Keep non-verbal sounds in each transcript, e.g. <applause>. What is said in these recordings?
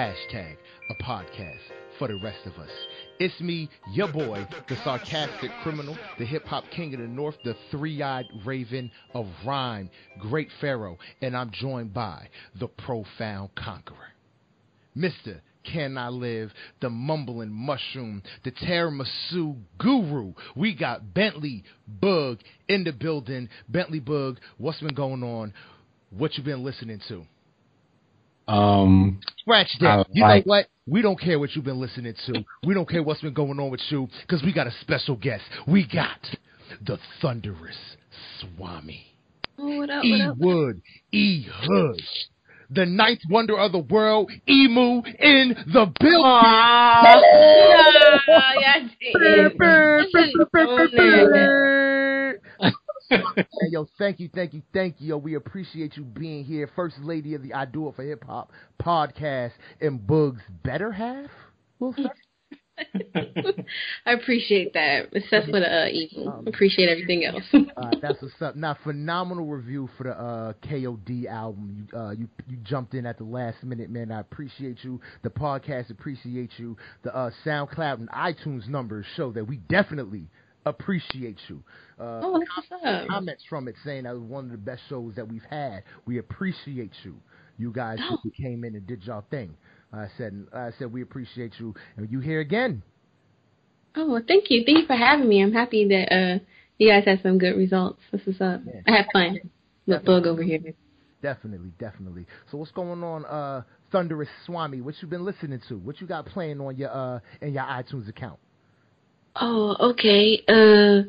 Hashtag a podcast for the rest of us. It's me, your boy, the sarcastic criminal, the hip hop king of the north, the three eyed raven of rhyme, great pharaoh, and I'm joined by the profound conqueror. Mr. Can I Live, the mumbling mushroom, the tiramisu guru. We got Bentley Bug in the building. Bentley Bug, what's been going on? What you been listening to? Um, Scratch that. I You know what? We don't care what you've been listening to. We don't care what's been going on with you because we got a special guest. We got the thunderous Swami. Oh, what up? What E up? Wood, E Hood, the ninth wonder of the world, Emu in the building. Aw, yeah, Hey, yo, thank you, thank you, thank you. Yo, we appreciate you being here. First lady of the I Do It for Hip Hop podcast and Boog's better half. <laughs> I appreciate that. Except for the uh, evil. Um, appreciate everything else. <laughs> Uh, that's what's up. Now, phenomenal review for the uh, KOD album. You, uh, you you jumped in at the last minute, man. I appreciate you. The podcast appreciates you. The uh, SoundCloud and iTunes numbers show that we definitely appreciate you. Uh, oh, up. comments from it saying that was one of the best shows that we've had. We appreciate you. You guys Oh. who came in and did y'all thing. I said, I said we appreciate you, and you here again. Oh, well, thank you. Thank you for having me. I'm happy that uh you guys had some good results. This is up. Yeah. I had fun with Bug over here. Definitely, definitely. So what's going on, uh, Thunderous Swami? What you been listening to? What you got playing on your uh in your iTunes account? Oh, okay. Uh,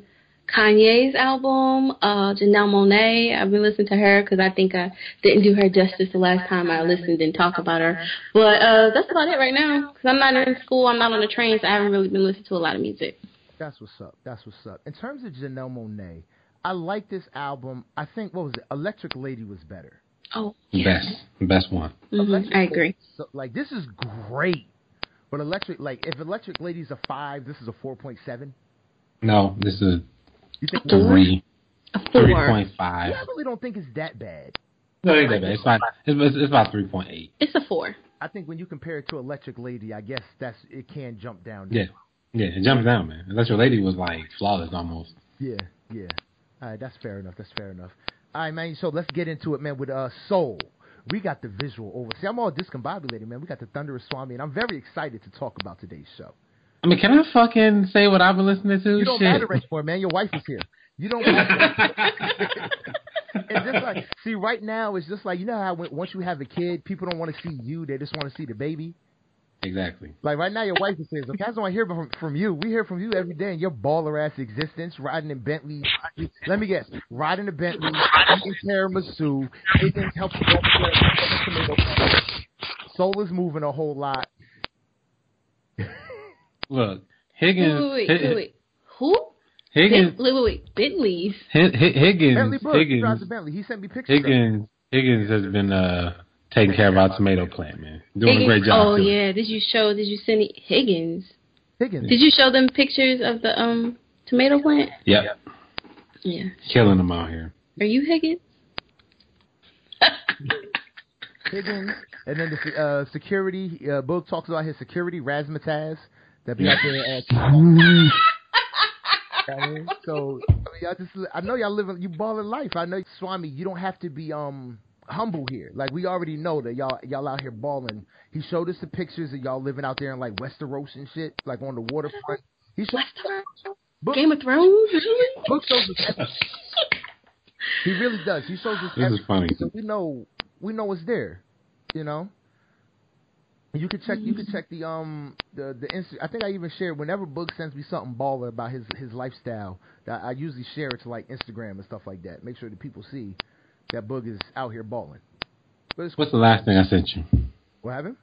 Kanye's album, uh, Janelle Monáe. I've been listening to her because I think I didn't do her justice the last time I listened and talked about her. But uh, that's about it right now. Because I'm not in school, I'm not on the train, so I haven't really been listening to a lot of music. That's what's up. That's what's up. In terms of Janelle Monáe, I like this album. I think what was it? Electric Lady was better. Oh, yeah. best, best one. hmm I agree. So, like this is great, but Electric like if Electric Lady's a five, this is a four point seven. No, this is You think? Three, A four. point five. Yeah, I really don't think it's that bad. No, it ain't that bad. It's about it's, it's, it's about three point eight. It's a four. I think when you compare it to Electric Lady, I guess that's it can jump down. Yeah, yeah, it jumps down, man. Unless your lady was like flawless almost. Yeah, yeah. All right, that's fair enough. That's fair enough. All right, man. So let's get into it, man. With uh, Soul, we got the visual over. See, I'm all discombobulated, man. We got the Thunderous Swami, and I'm very excited to talk about today's show. I mean, can I fucking say what I've been listening to? You don't Shit. matter anymore, man. Your wife is here. You don't matter. <laughs> it's just like, see, right now it's just like you know how when, once you have a kid, people don't want to see you; they just want to see the baby. Exactly. Like right now, your wife is here. So guys don't want to hear from, from you. We hear from you every day in your baller ass existence, riding in Bentley. Let me guess, riding a Bentley, eating tiramisu, eating help tomato. Soul is moving a whole lot. Look, Higgins. wait, wait, Hi- wait, wait. Who? Higgins. Ben- wait, wait, wait. Bentley's. Hi- Hi- Higgins. Bentley Brooks he drives a Bentley. He sent me pictures. of. Higgins. Higgins has been uh taking care of our tomato plant, man. Doing a great job. Oh too. yeah. Did you show? Did you send it, Higgins? Higgins. Did you show them pictures of the um tomato plant? Yep. Yeah. Killing them out here. Are you Higgins? <laughs> Higgins, and then the uh, security. Uh, Boog talks about his security, Razzmatazz, that be out there at. <laughs> I mean, so I mean, y'all just, I know y'all living, you balling life. I know Swami, you don't have to be um humble here. Like we already know that y'all y'all out here balling. He showed us the pictures of y'all living out there in like Westeros and shit, like on the waterfront. He showed Westeros? Boog, Game of Thrones? Boog shows us. <laughs> He really does. He shows us. This is funny. So we know we know it's there. You know. You could check. You could check the um the the Insta- I think I even share whenever Boog sends me something baller about his his lifestyle. That I usually share it to like Instagram and stuff like that. Make sure that people see that Boog is out here balling. What's the last thing I sent you? what happened?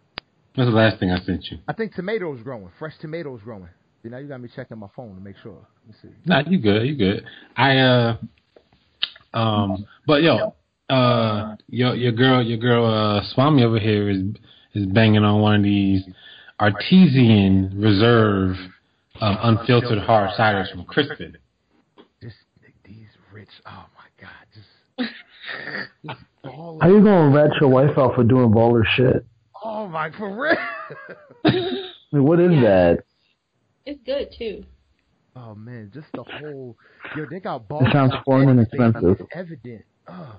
What's the last thing I sent you? I think tomatoes growing. Fresh tomatoes growing. See, now you got me checking my phone to make sure. Let me see. Nah, you good, you good. I uh um but yo, uh your your girl your girl uh Swami over here is is banging on one of these artesian reserve um, unfiltered hard ciders from Crispin. Just these rich. Oh my How you gonna rat your wife out for doing baller shit? Oh my, for real. I mean, what is that? It's good too. Oh man, just the whole yo, they got balls. It sounds foreign and expensive. It's evident. Ugh.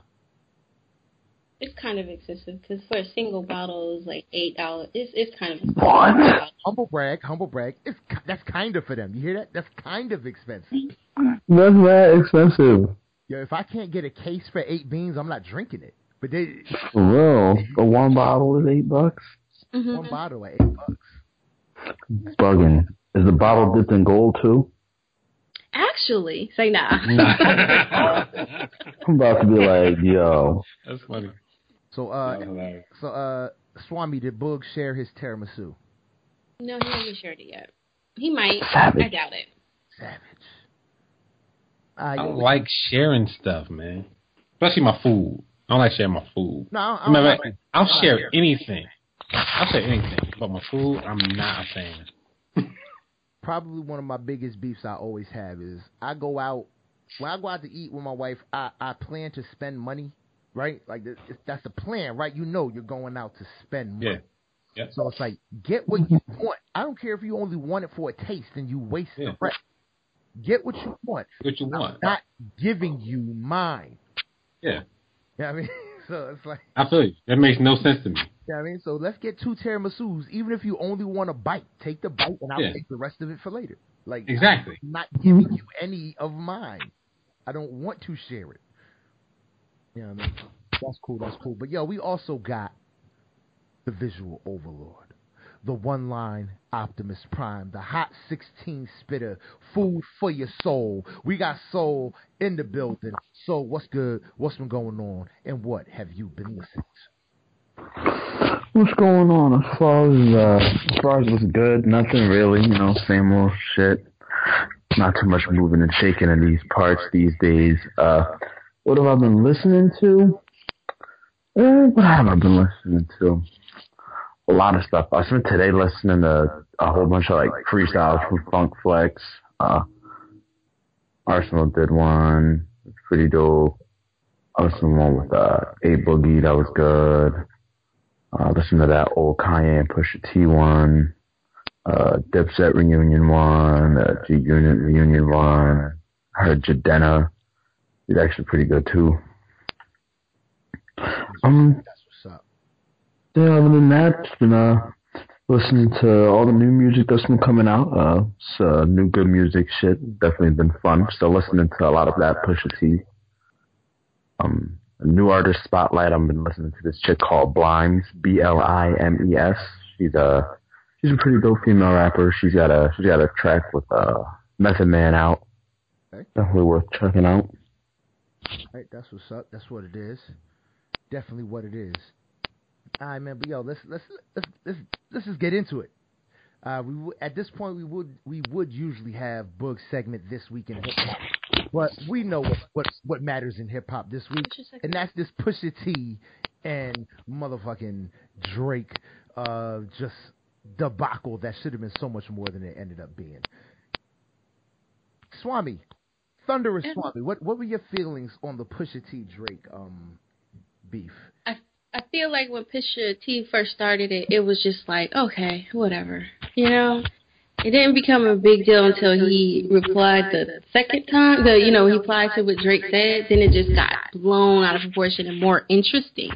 It's kind of excessive because for a single bottle it's like eight dollars. It's it's kind of expensive. What? Humble brag, humble brag. It's that's kind of for them. You hear that? That's kind of expensive. That's mad expensive. Yo, if I can't get a case for eight beans, I'm not drinking it. But they For real. The one bottle is eight bucks. Mhm. one bottle at eight bucks. Bugging. Is the bottle dipped in gold too? Actually, say nah. <laughs> <laughs> I'm about to be like, yo. That's funny. So uh, That was hilarious. so uh, Swami did Boog share his tiramisu? no, he hasn't shared it yet. He might. Savage. I doubt it. Savage. Uh, I don't like sharing stuff, man. Especially my food. I don't like sharing my food. no, I don't, Matter I of fact, I'll share anything. I'll share anything, but my food, I'm not a fan. <laughs> probably one of my biggest beefs I always have is I go out when I go out to eat with my wife. I I plan to spend money, right? Like that's the plan, right? You know you're going out to spend money. Yeah. Yeah. So it's like get what you want. I don't care if you only want it for a taste and you waste Yeah. the rest. Get what you want. What you I'm want? not giving you mine. Yeah. You know I mean? <laughs> So it's like, I feel you. That makes no sense to me. you know I mean? So let's get two tiramisu's. Even if you only want a bite, take the bite and I'll Yeah. take the rest of it for later. Like Exactly. I'm not giving you any of mine. I don't want to share it. You know I mean? That's cool, that's cool. But yo, we also got the visual overlord. The one line Optimus Prime, the hot 16 spitter, food for your soul. We got soul in the building. So what's good? What's been going on? And what have you been listening to? What's going on as far as uh, as far as what's good? Nothing really, you know, same old shit. Not too much moving and shaking in these parts these days. Uh, what have I been listening to? Eh, what have I been listening to? A lot of stuff. I spent today listening to a whole bunch of like freestyles from Funk Flex. Uh, Arsenal did one. It's pretty dope. I listened to one with uh, A Boogie. That was good. Uh, listen to that old Kanye and Pusha T one, uh, Dipset reunion one, uh, G Unit reunion one. I heard Jadena. He's actually pretty good too. Um. Yeah, other than that, just been uh, listening to all the new music that's been coming out. Uh, it's uh, new good music shit. Definitely been fun. Still listening to a lot of that Pusha T. Um, a new artist spotlight. I've been listening to this chick called Blimes, B L I M E S. She's a she's a pretty dope female rapper. She's got a she's got a track with uh Method Man out. Okay. Definitely worth checking out. Right, that's what's up. That's what it is. Definitely what it is. All right, man. But yo, let's let's let's let's, let's just get into it. Uh, we w- at this point we would we would usually have Boog segment this week in hip hop, but we know what what what matters in hip hop this week, Just a second. and that's this Pusha T and motherfucking Drake, uh, just debacle that should have been so much more than it ended up being. Swami, Thunderous. Swami, what what were your feelings on the Pusha T Drake um beef? I I feel like when Pusha T first started it, it was just like, okay, whatever. You know? It didn't become a big deal until he replied the second time. The you know, he replied to what Drake said, then it just got blown out of proportion and more interesting.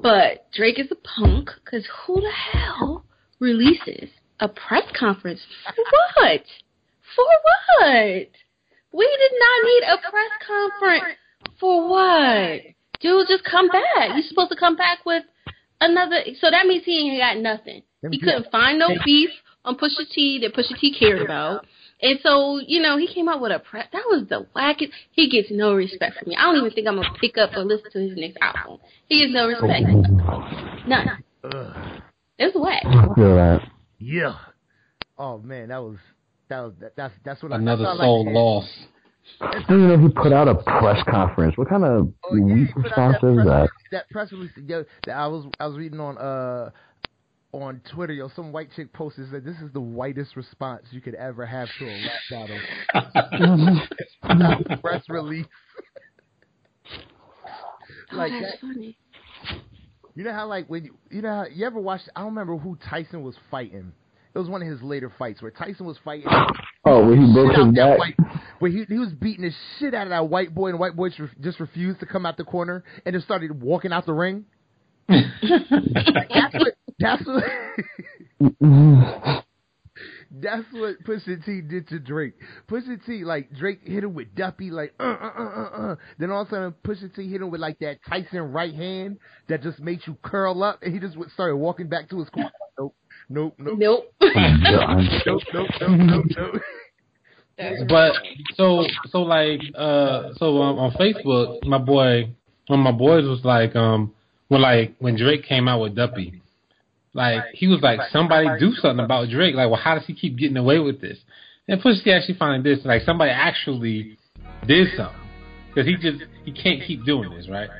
But Drake is a punk, because who the hell releases a press conference for what? For what? We did not need a press conference for what? Dude, just come back. You're supposed to come back with another. So that means he ain't got nothing. He couldn't find no beef on Pusha T that Pusha T cared about. And so, you know, he came out with a press. That was the wackest. He gets no respect from me. I don't even think I'm going to pick up or listen to his next album. He gets no respect. None. Ugh. It's whack. I. Yeah. Oh man, that was that was that, that's that's what Another I, that's soul like, loss. I didn't even know he put out a press conference. What kind of Oh, yeah, weak he put out response that is that? release- That press release, yo, that I was I was reading on uh on Twitter, yo, some white chick posted that this is the whitest response you could ever have to a rap battle. <laughs> press release. like oh, that's that, funny. you know how like when you, you know how you ever watched? I don't remember who Tyson was fighting. It was one of his later fights where Tyson was fighting. Oh, when he broke his that back. white, where he he was beating the shit out of that white boy, and the white boy just, just refused to come out the corner and just started walking out the ring. That's what. That's what. <laughs> That's what Pusha T did to Drake. Pusha T, like Drake hit him with Duppy, like uh uh uh uh. uh. Then all of a sudden Pusha T hit him with like that Tyson right hand that just made you curl up, and he just went- started walking back to his corner. Nope, nope, nope, Nope. <laughs> nope, nope, nope, nope, nope. That's But so so like uh so um, on Facebook, my boy, one of my boys was like um when like when Drake came out with Duppy, like he was like somebody do something about Drake. Like, well, how does he keep getting away with this? And Pusha T actually find this like somebody actually did something because he just he can't keep doing this, right?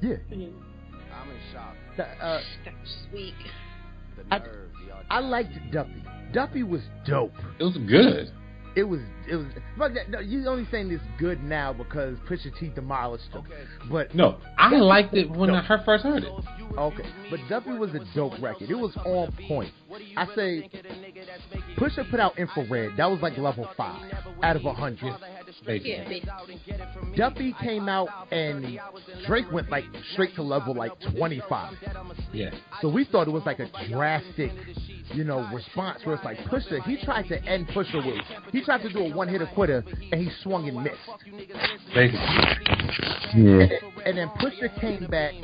Yeah. I'm in shock. That, uh, sweet. The I- nerve, y'all. I liked Duppy. Duppy was dope. It was good. It was, it was. But that, no, you only saying this good now because Pusha T demolished him. But No, I liked it when I her- first heard it. Okay, but Duppy was a dope record. It was on point. I say Pusha put out Infrared. That was like level five out of a hundred. Basically. Yeah, basically. Duppy came out and Drake went like straight to level like twenty five. Yeah. So we thought it was like a drastic, you know, response where it's like Pusha. He tried to end Pusha with. He tried to do a one hitter quitter and he swung and missed. Basically. Yeah. And then Pusha came back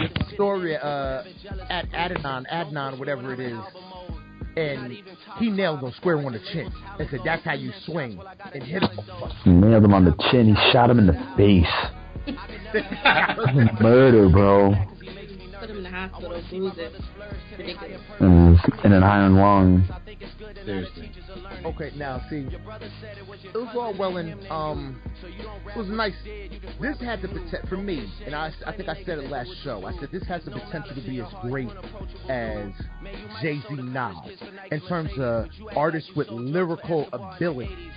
with the story uh, at Adnan, Adnan, whatever it is, and he nailed him square on the chin and said, "That's how you swing," and hit him. He nailed him on the chin. He shot him in the face. <laughs> Murder, bro. Put him in the hospital, bruises. Ridiculous. And, and an iron lung. Seriously. okay, now see, it was all well and um, it was nice. This had the potential for me, and I, I think I said it last show. I said this has the potential to be as great as Jay Z now in terms of artists with lyrical ability.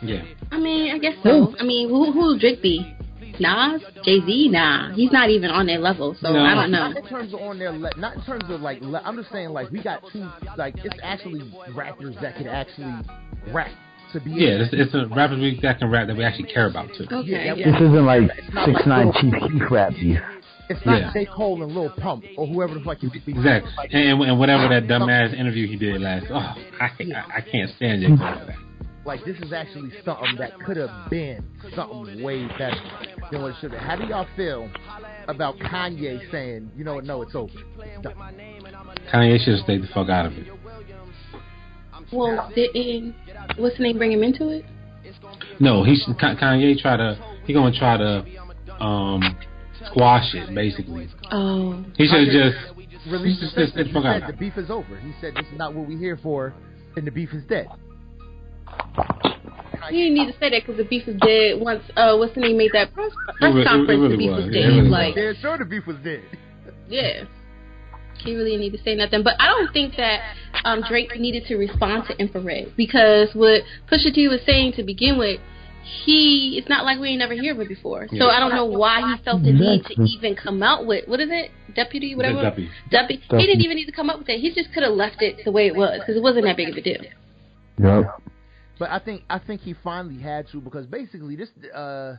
Yeah. I mean, I guess so. I mean, who who Drake be? Nas, Jay Z, nah, he's not even on their level. So No. I don't know. Not in terms of on their, le- not in terms of like. Le- I'm just saying like we got two like it's actually rappers that can actually rap to be. Yeah, it's, it's a rappers we that can rap that we actually care about too. Okay, Yeah, yeah. This isn't like six nine Chief Keef rap beef. It's not Yeah. J Cole and Lil Pump or whoever the fuck you be. Exactly. And, and whatever that dumbass interview he did last, oh, I, can't- I, I can't stand J. Cole for that. Like this is actually something that could have been something way better than what it should have. How do y'all feel about Kanye saying, you know what, no, it's over. It's done. Kanye should have stayed the fuck out of it. Well, didn't what's the name bring him into it? No, he should, Ka- Kanye try to, he gonna try to, um, squash it basically. Oh, He should have just, Released He a just- just statement. Fuck out. the beef is over. He said this is not what we're here for, and the beef is dead. You didn't need to say that because the beef was dead. Once uh, what's the name made that press, press re- it conference, really the beef was. was dead. really was. like, Yeah, sure the beef was dead. <laughs> yeah. He really didn't need to say nothing, but I don't think that um, Drake needed to respond to infrared because what Pusha T was saying to begin with, he it's not like we ain't never heard of it before. So Yeah. I don't know why he felt the need to even come out with what is it, deputy, whatever. Duppy. Duppy. He didn't even need to come up with that. He just could have left it the way it was because it wasn't that big of a deal. Yup. But I think I think he finally had to because basically this uh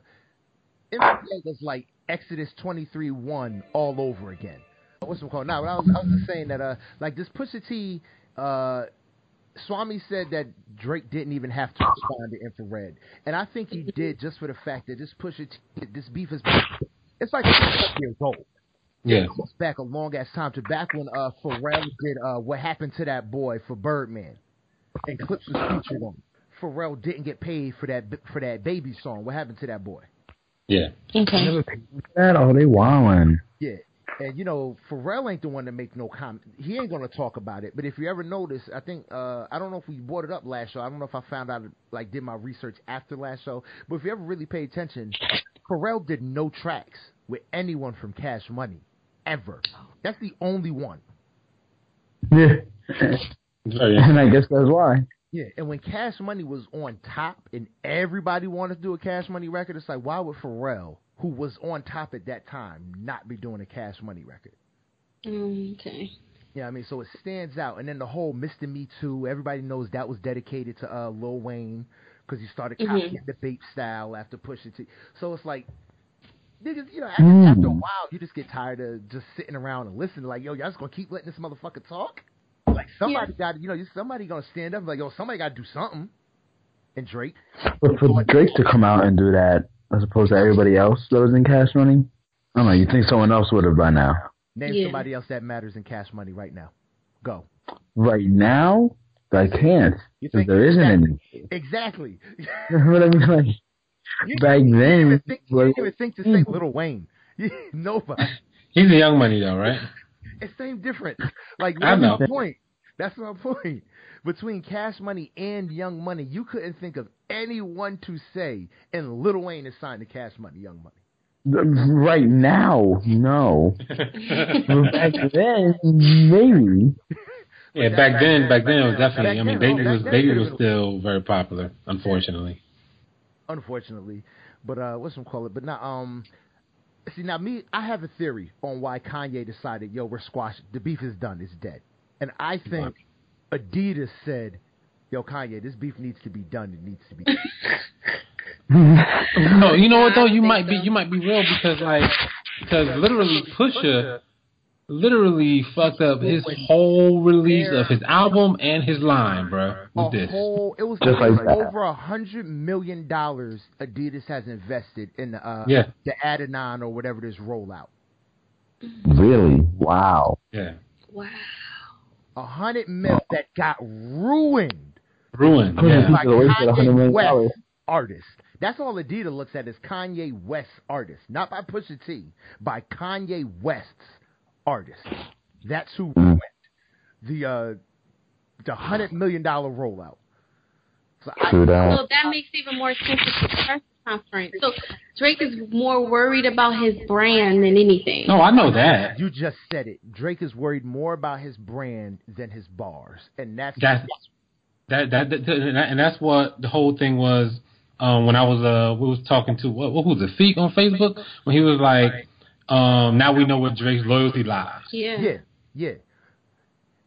was like Exodus twenty three one all over again. What's it called? Now I was I was just saying that uh like this Pusha T uh Swami said that Drake didn't even have to respond to Infrared, and I think he did just for the fact that this Pusha T, this beef is it's like years old. Yeah. It back a long ass time to back when uh Pharrell did uh what happened to that boy for Birdman, and Clipse was featured on. Pharrell didn't get paid for that for that baby song. What happened to that boy? Yeah. Okay. That oh they wildin'. Yeah. And you know, Pharrell ain't the one to make no comment. He ain't gonna talk about it. But if you ever notice, I think uh I don't know if we brought it up last show. I don't know if I found out like did my research after last show. But if you ever really pay attention, Pharrell did no tracks with anyone from Cash Money ever. That's the only one. Yeah. Very And I guess that's why. Yeah, and when Cash Money was on top and everybody wanted to do a Cash Money record, it's like why would Pharrell, who was on top at that time not be doing a Cash Money record. Mm, okay. Yeah, I mean, so it stands out. And then the whole Mr. Me Too, everybody knows that was dedicated to uh, Lil Wayne because he started Mhm. copying the Bape style after Pusha T. So it's like, niggas, you know, after, Mm. after a while, you just get tired of just sitting around and listening. Like, yo, y'all just gonna keep letting this motherfucker talk? Like somebody got, you know, somebody gonna stand up and be like, yo, somebody got to do something. And Drake, But for Drake to come out and do that as opposed to everybody else that was in Cash Money, I don't know. You think someone else would have by now? name Yeah. somebody else that matters in Cash Money right now. Go. Right now, I can't. You 'cause think there isn't any. Exactly. <laughs> <laughs> You know I mean? Like, You- back you didn't then, even think, you was- didn't even think to say Little Wayne. <laughs> Nobody. He's a young money though, right? It's same difference. Like I that's know. point. That's my <laughs> point. Between Cash Money and Young Money, you couldn't think of anyone to say, and Little Wayne is signed to Cash Money, Young Money. <laughs> right now, no. <laughs> Back then, maybe. Yeah, back then, back then it was Back definitely. I mean, then, Baby back was Baby was was- still very popular, unfortunately. Unfortunately, but uh, what's some call it? But now, um, see now me, I have a theory on why Kanye decided, yo, we're squashed. The beef is done. It's dead. And I think Adidas said, yo, Kanye, this beef needs to be done. It needs to be. <laughs> No, you know what though? I You think might be you might be real because like because literally Pusha literally fucked up his whole release of his album and his line, bruh. a With this, whole it was, Just like over a hundred million dollars Adidas has invested in the uh Yeah. the Adenon or whatever this rollout. Really? Wow. yeah, Wow. A hundred mil that got ruined ruined. Yeah, by could've wasted $100 Kanye. West artists. That's all Adidas looks at is Kanye West artists, not by Pusha T, by Kanye West's artists. That's who ruined the uh the hundred million dollar rollout. So True that. Well, that makes even more sense with the press conference. So Drake is more worried about his brand than anything. no, I know that. You just said it. Drake is worried more about his brand than his bars, and that's That's that, that that that- and that's what the whole thing was. Um, when I was uh, we was talking to what, what was it, Feek on Facebook when he was like, um, now we know where Drake's loyalty lies. Yeah. yeah, yeah.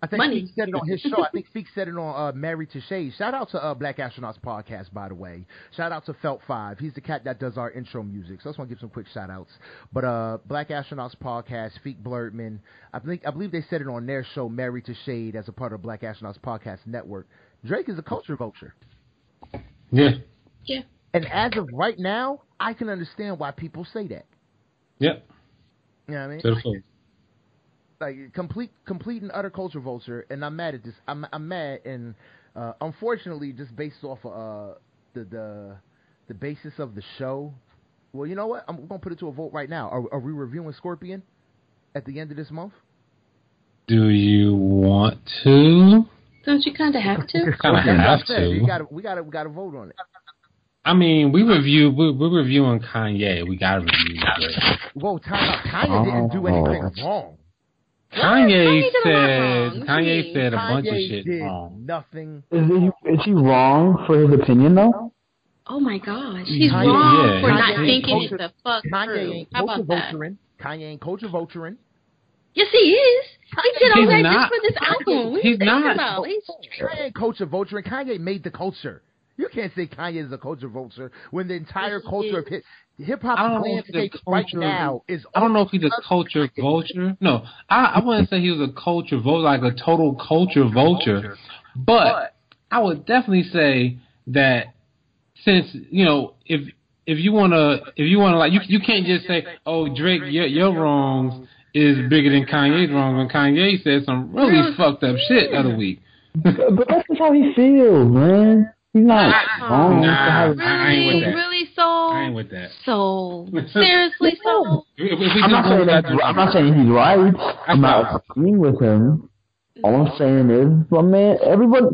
I think Money. Feek said it on his show. I think Feek said it on uh, Married to Shade. Shout out to uh, Black Astronauts podcast, by the way. Shout out to Felt Five. He's the cat that does our intro music. So I just want to give some quick shout outs. But uh, Black Astronauts podcast, Feek Blurtman. I think I believe they said it on their show, Married to Shade, as a part of Black Astronauts podcast network. Drake is a culture vulture. Yeah, Yeah. And as of right now, I can understand why people say that. Yeah. You know what I mean? To the full. Like complete complete and utter culture vulture and I'm mad at this I'm I'm mad and uh unfortunately just based off of uh the the the basis of the show well you know what I'm gonna put it to a vote right now are, are we reviewing Scorpion at the end of this month Do you want to? Don't you kind of have to? <laughs> Kind of That's what I have said. we gotta we gotta we gotta vote on it I mean, we review we, we're reviewing Kanye. We gotta review Drake. whoa time out Kanye didn't do anything wrong Kanye Kanye did a lot said wrong. What do you Kanye said a bunch of shit did wrong. nothing Is he, is he wrong for his opinion though? Oh my gosh, he's Kanye- wrong yeah, for Kanye not thinking culture- it the fuck Kanye through. ain't How culture about that? vulturing Kanye ain't culture vulturing Yes, he is. He did all He's that not. just for this album. What are He's not. About? He's Kanye ain't culture vulturing. Kanye made the culture. You can't say Kanye is a culture vulture when the entire Yes, culture of is. hip hip I hop don't know if he's a landscape right culture- now is. I don't know if he's a culture vulture. No, I, I wouldn't say he was a culture vulture, like a total culture vulture. But I would definitely say that since you know, if if you wanna, if you wanna, like, you you can't just say, oh, Drake, your your wrongs is bigger than Kanye's wrongs when Kanye said some really Really? fucked up shit the other week. But that's just how he feels, man. He's not wrong to Nah. have. I ain't with really, that. really so, I ain't with that. so <laughs> seriously so. If, if we I'm not saying go that's, with that- I'm not saying he's right. I'm not- not agreeing with him. All I'm saying is, well, man, everybody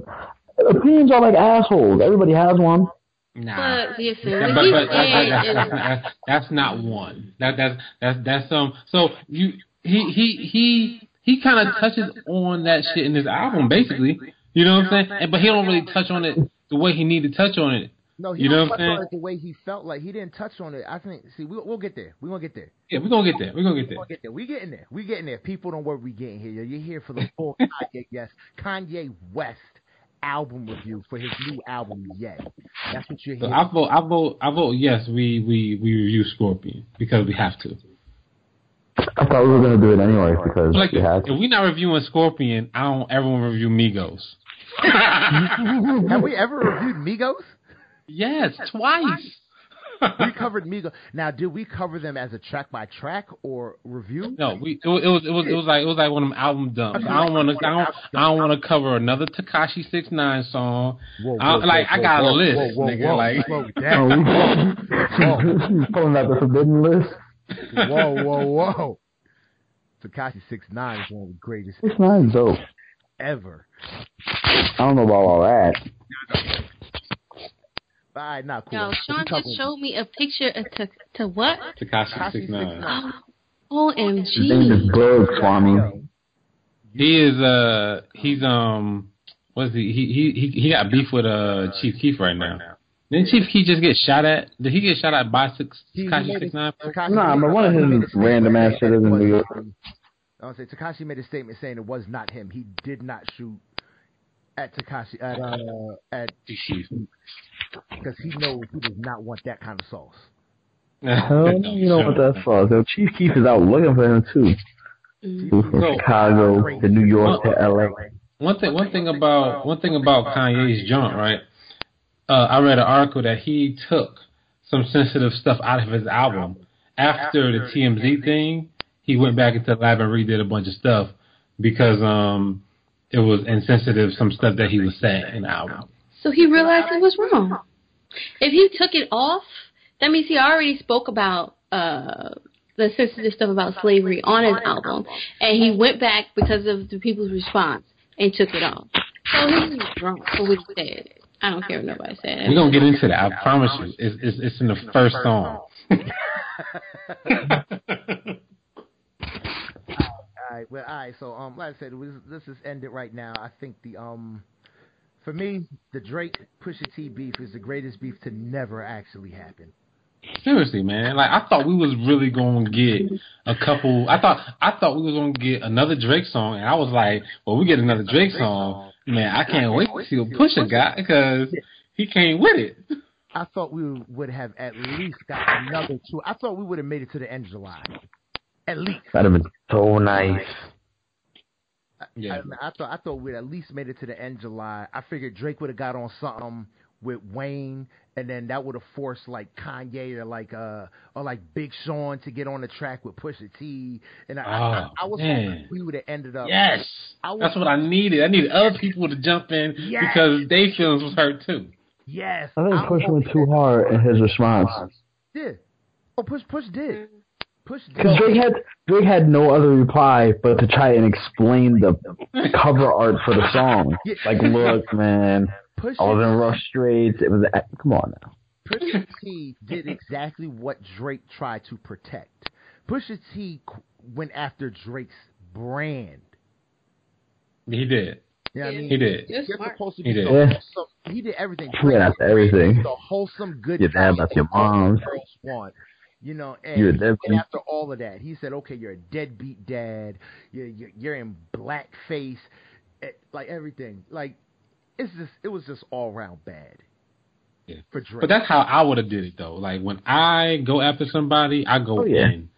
opinions are like assholes. Everybody has one. Nah. But listen, That- but, but that- saying that- is that's, that's, that's not one. That that's that's that's um. So you he he he he kind of touches on that shit in his album, basically. You know what I'm saying? And, but he don't really touch on it the way he needed to touch on it. No, he You know don't what touch I'm on saying? it the way he felt like he didn't touch on it. I think. See, we, we'll get there. We're gonna get there. Yeah, we're gonna get there. We're gonna get We there. gonna get there. We getting there. We getting there. People don't worry. We getting here. You're here for the <laughs> full Kanye. Yes, Kanye West album review for his new album. Yay. That's what you're So here. I vote. I vote. I vote. Yes, we we we review Scorpion because we have to. I thought we were gonna do it anyway because Like, we had if we're not reviewing Scorpion, I don't ever want to review Migos. <laughs> Have we ever reviewed Migos? yes, twice. We covered Migos. Now, did we cover them as a track by track or review? No, we it was, it was it was it was like it was like one of them album dumps. I don't want to I don't I don't want to cover another Takashi Six Nine song. Whoa, I, like I got a list, Whoa, whoa, nigga. whoa, like slow Oh, down. <laughs> pulling out the forbidden list. whoa, whoa, whoa. Takashi Six Nine is one of the greatest It's not dope. ever. I don't know about all that. All right, not cool. Yo, We Sean just showed me a picture of to, to what? Takashi Tekashi Six Nine. <gasps> Oh, His name is OMG. Berg, Swami. He is uh he's um what's he he he he got beef with uh Chief Keef right now. Didn't Chief Keef just get shot at? Did he get shot at by six He- he Takashi made Six Nine? Nah, but one of he his made a statement random ass saying shit is in New York. I would say Takashi made a statement saying it was not him. He did not shoot at Takashi at uh at Chief. because he knows he does not want that kind of sauce. Hell, no, you know what that sauce. So Chief Keef is out looking for him too. He was from So- Chicago to New York to LA. One thing, one thing about one thing about Kanye's jump, right? Uh, I read an article that he took some sensitive stuff out of his album after the TMZ thing. He went back into the lab and redid a bunch of stuff because um it was insensitive some stuff that he was saying in the album. So he realized it was wrong. If he took it off, that means he already spoke about uh the sensitive stuff about slavery on his album, and he went back because of the people's response and took it off. So he was drunk for what he said. I don't care what nobody said. We're gonna get into that. I promise you. It's it's, it's in the first song. <laughs> <laughs> All right, well, all right. So, um, like I said, we- let's just end it right now. I think the um, for me, the Drake Pusha T beef is the greatest beef to never actually happen. Seriously, man. Like I thought we was really gonna get a couple. I thought I thought we was gonna get another Drake song, and I was like, well, we get another Drake song, man. I can't wait to see what Pusha got because he came with it. I thought we would have at least got another two. I thought we would have made it to the end of July, at least. That'd have been so nice. Yeah. I, I thought I thought we'd at least made it to the end of July. I figured Drake would have got on something with Wayne, and then that would have forced like Kanye or like uh or like Big Sean to get on the track with Pusha T. And I, I, I, I was Oh, man. hoping we would have ended up. Yes, I was- that's what I needed. I needed other people to jump in Yes. because their feelings was hurt too. Yes, I think I'm Push went too hard in his response. Did oh Push Push did Push did. Because Drake had Drake had no other reply but to try and explain the cover art for the song. <laughs> Like, look, man, Push I was in rough straits. It was come on now. Pusha T did exactly what Drake tried to protect. Pusha T qu- went after Drake's brand. He did. Yeah, I mean? He did. You're You're supposed to He did. the Yeah. wholesome. He did everything. He went after everything. The wholesome, good. You're bad about your that all moms. girls want. You know, and You're a he went deadbeat. after all of that. He said, "Okay, you're a deadbeat dad. You're you're, you're in blackface, eh, like everything. Like it's just it was just all around bad Yeah. for Drake. But that's how I would have did it though. Like when I go after somebody, I go Oh, yeah. in.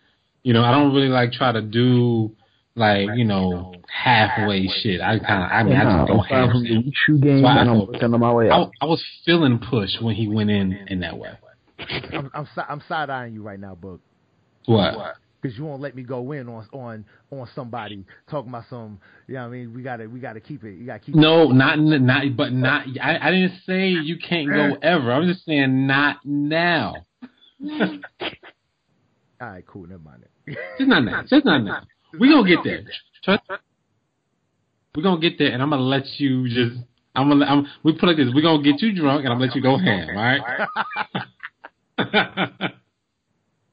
You know, I don't really like try to do like you know halfway shit. I kind of, I mean, I Nah, just go I'm ham. shoe game So I- and I'm working on my way I, up. I was feeling pushed when he went in in that way. I'm I'm, I'm side eyeing you right now, Boog. What? because you won't let me go in on on on somebody talking about some. You know what I mean? We gotta we gotta keep it. You gotta keep. No, not not, but not. I, I didn't say you can't go <clears throat> ever. I'm just saying not now. It. All right, cool. Never mind it. Just not now. Just not now. We gonna get there. Trust. We gonna get there, and I'm gonna let you just. I'm gonna. I'm, we put it like this. We are gonna get you drunk, and I'm gonna let you go ham. All right. <laughs> <laughs> All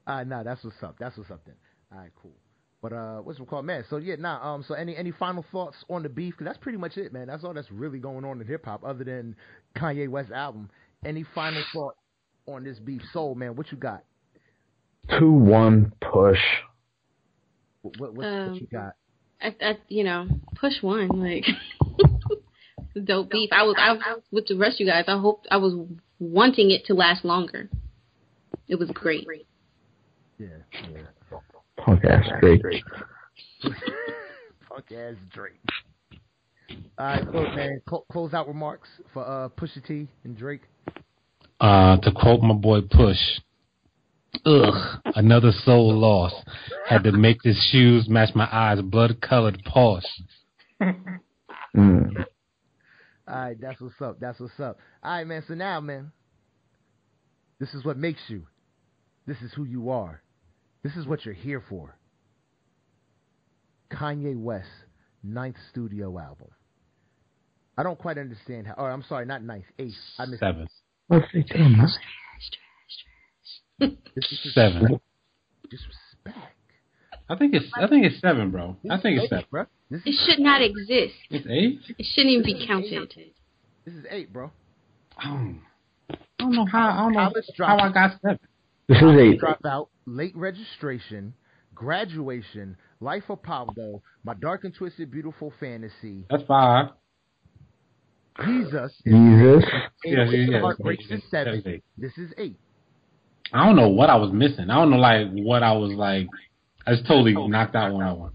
right, <laughs> nah, that's what's up. That's what's up then. All right, cool. But uh, what's it called, man? So yeah, nah. Um, so any any final thoughts on the beef? Because that's pretty much it, man. That's all that's really going on in hip hop, other than Kanye West album. any final thought on this beef? Soul man, what you got? Two one push. What, what, what, Um, what you got? I, I, you know, push one like <laughs> dope beef. I was, I was with the rest of you guys. I hope I was wanting it to last longer. It was great. Yeah, yeah. Punk ass Drake. <laughs> Punk ass Drake. All right, look, man. Cl- close out remarks for uh, Pusha T and Drake. Uh, to quote my boy Push, ugh, another soul lost. Had to make his shoes match my eyes, blood colored paws. Mm. All right, that's what's up. That's what's up. All right, man. So now, man, this is what makes you. This is who you are. This is what you're here for. Kanye West's ninth studio album. I don't quite understand how. Oh, I'm sorry, not ninth, eighth. I missed Seven. Let's see, damn, man. Seven. disrespect. I think it's I think it's seven, bro. I think it's eight, seven. bro. This It is should not exist. It's eight. It shouldn't even be counted. this is eight, bro. Um, I don't know how I don't know College how I dropout. got seven. This is eight. Dropout, late registration, graduation, Life of Pablo, My Dark and Twisted Beautiful Fantasy, That's five. Jesus. Jesus, Yeah, yeah, yeah. Heartbreaks is seven. Eight. This is eight. I don't know what I was missing. I don't know like what I was like. I just totally knocked out one on one.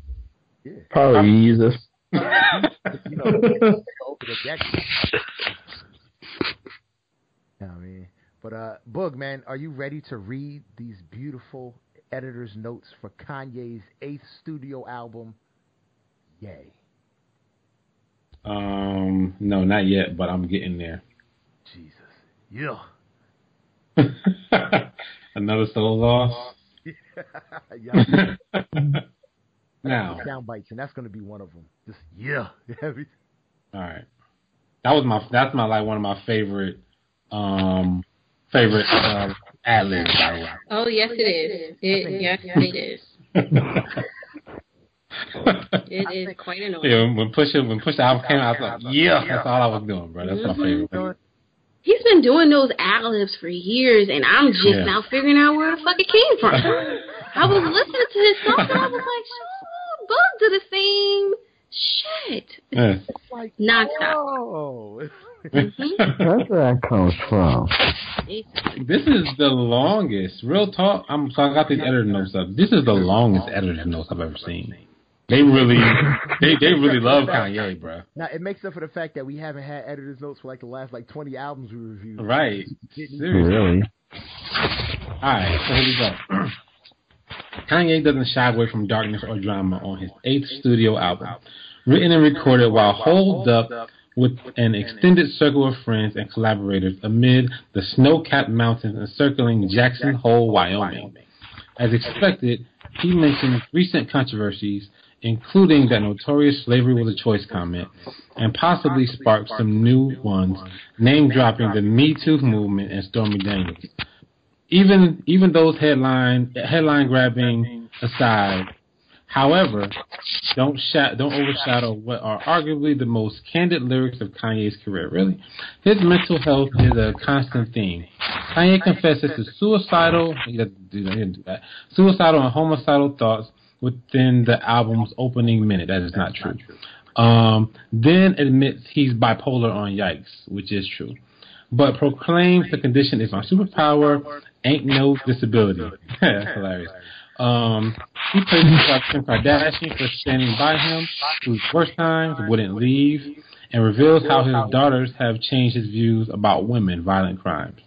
Yeah. Probably Jesus. You know, open the deck. Yeah, I mean, but uh, Boog, man, are you ready to read these beautiful editor's notes for Kanye's eighth studio album? Yay! Um, no, not yet, but I'm getting there. Jesus, yeah, <laughs> Another soul loss. <laughs> yeah. <laughs> now, Sound bites, and that's gonna be one of them. Just yeah, every all right. That was my. That's my like one of my favorite. Um, favorite uh, ad libs. by the way. Oh yes, it is. It, yes, it is. <laughs> It is quite annoying. yeah, when Push when Push the album came out, I was like, yeah, that's all I was doing, bro. That's my favorite. thing. He's been doing those ad libs for years, and I'm just Yeah. now figuring out where the fuck it came from. <laughs> I was listening to his songs, and I was like, "Sure, Bug did the same shit." Yeah. like Nonstop. That's where that comes from. This is the longest. Real talk. I'm so I got these editor notes up. This is the longest editor notes I've ever seen. They really, they they really love Kanye, bro. now it makes up for the fact that we haven't had editor's notes for like the last like twenty albums we reviewed. Right. Seriously. Really? All right. So here we go. <clears throat> Kanye doesn't shy away from darkness or drama on his eighth studio album, written and recorded while holed up with an extended circle of friends and collaborators amid the snow-capped mountains encircling Jackson Hole, Wyoming. As expected, he mentioned recent controversies, including that notorious slavery was a choice comment, and possibly sparked some new ones, name dropping the Me Too movement and Stormy Daniels. Even even those headline headline grabbing aside, however, don't sha- don't overshadow what are arguably the most candid lyrics of Kanye's career. Really, his mental health is a constant theme. Kanye confesses to suicidal he doesn't do that, didn't do that suicidal and homicidal thoughts within the album's opening minute. That is not true. Um, then admits he's bipolar on Yikes, which is true, but proclaims the condition is my superpower, ain't no disability. <laughs> That's hilarious. Um, he praises Kim Kardashian for standing by him through worst times, wouldn't leave, and reveals how his daughters have changed his views about women, violent crimes.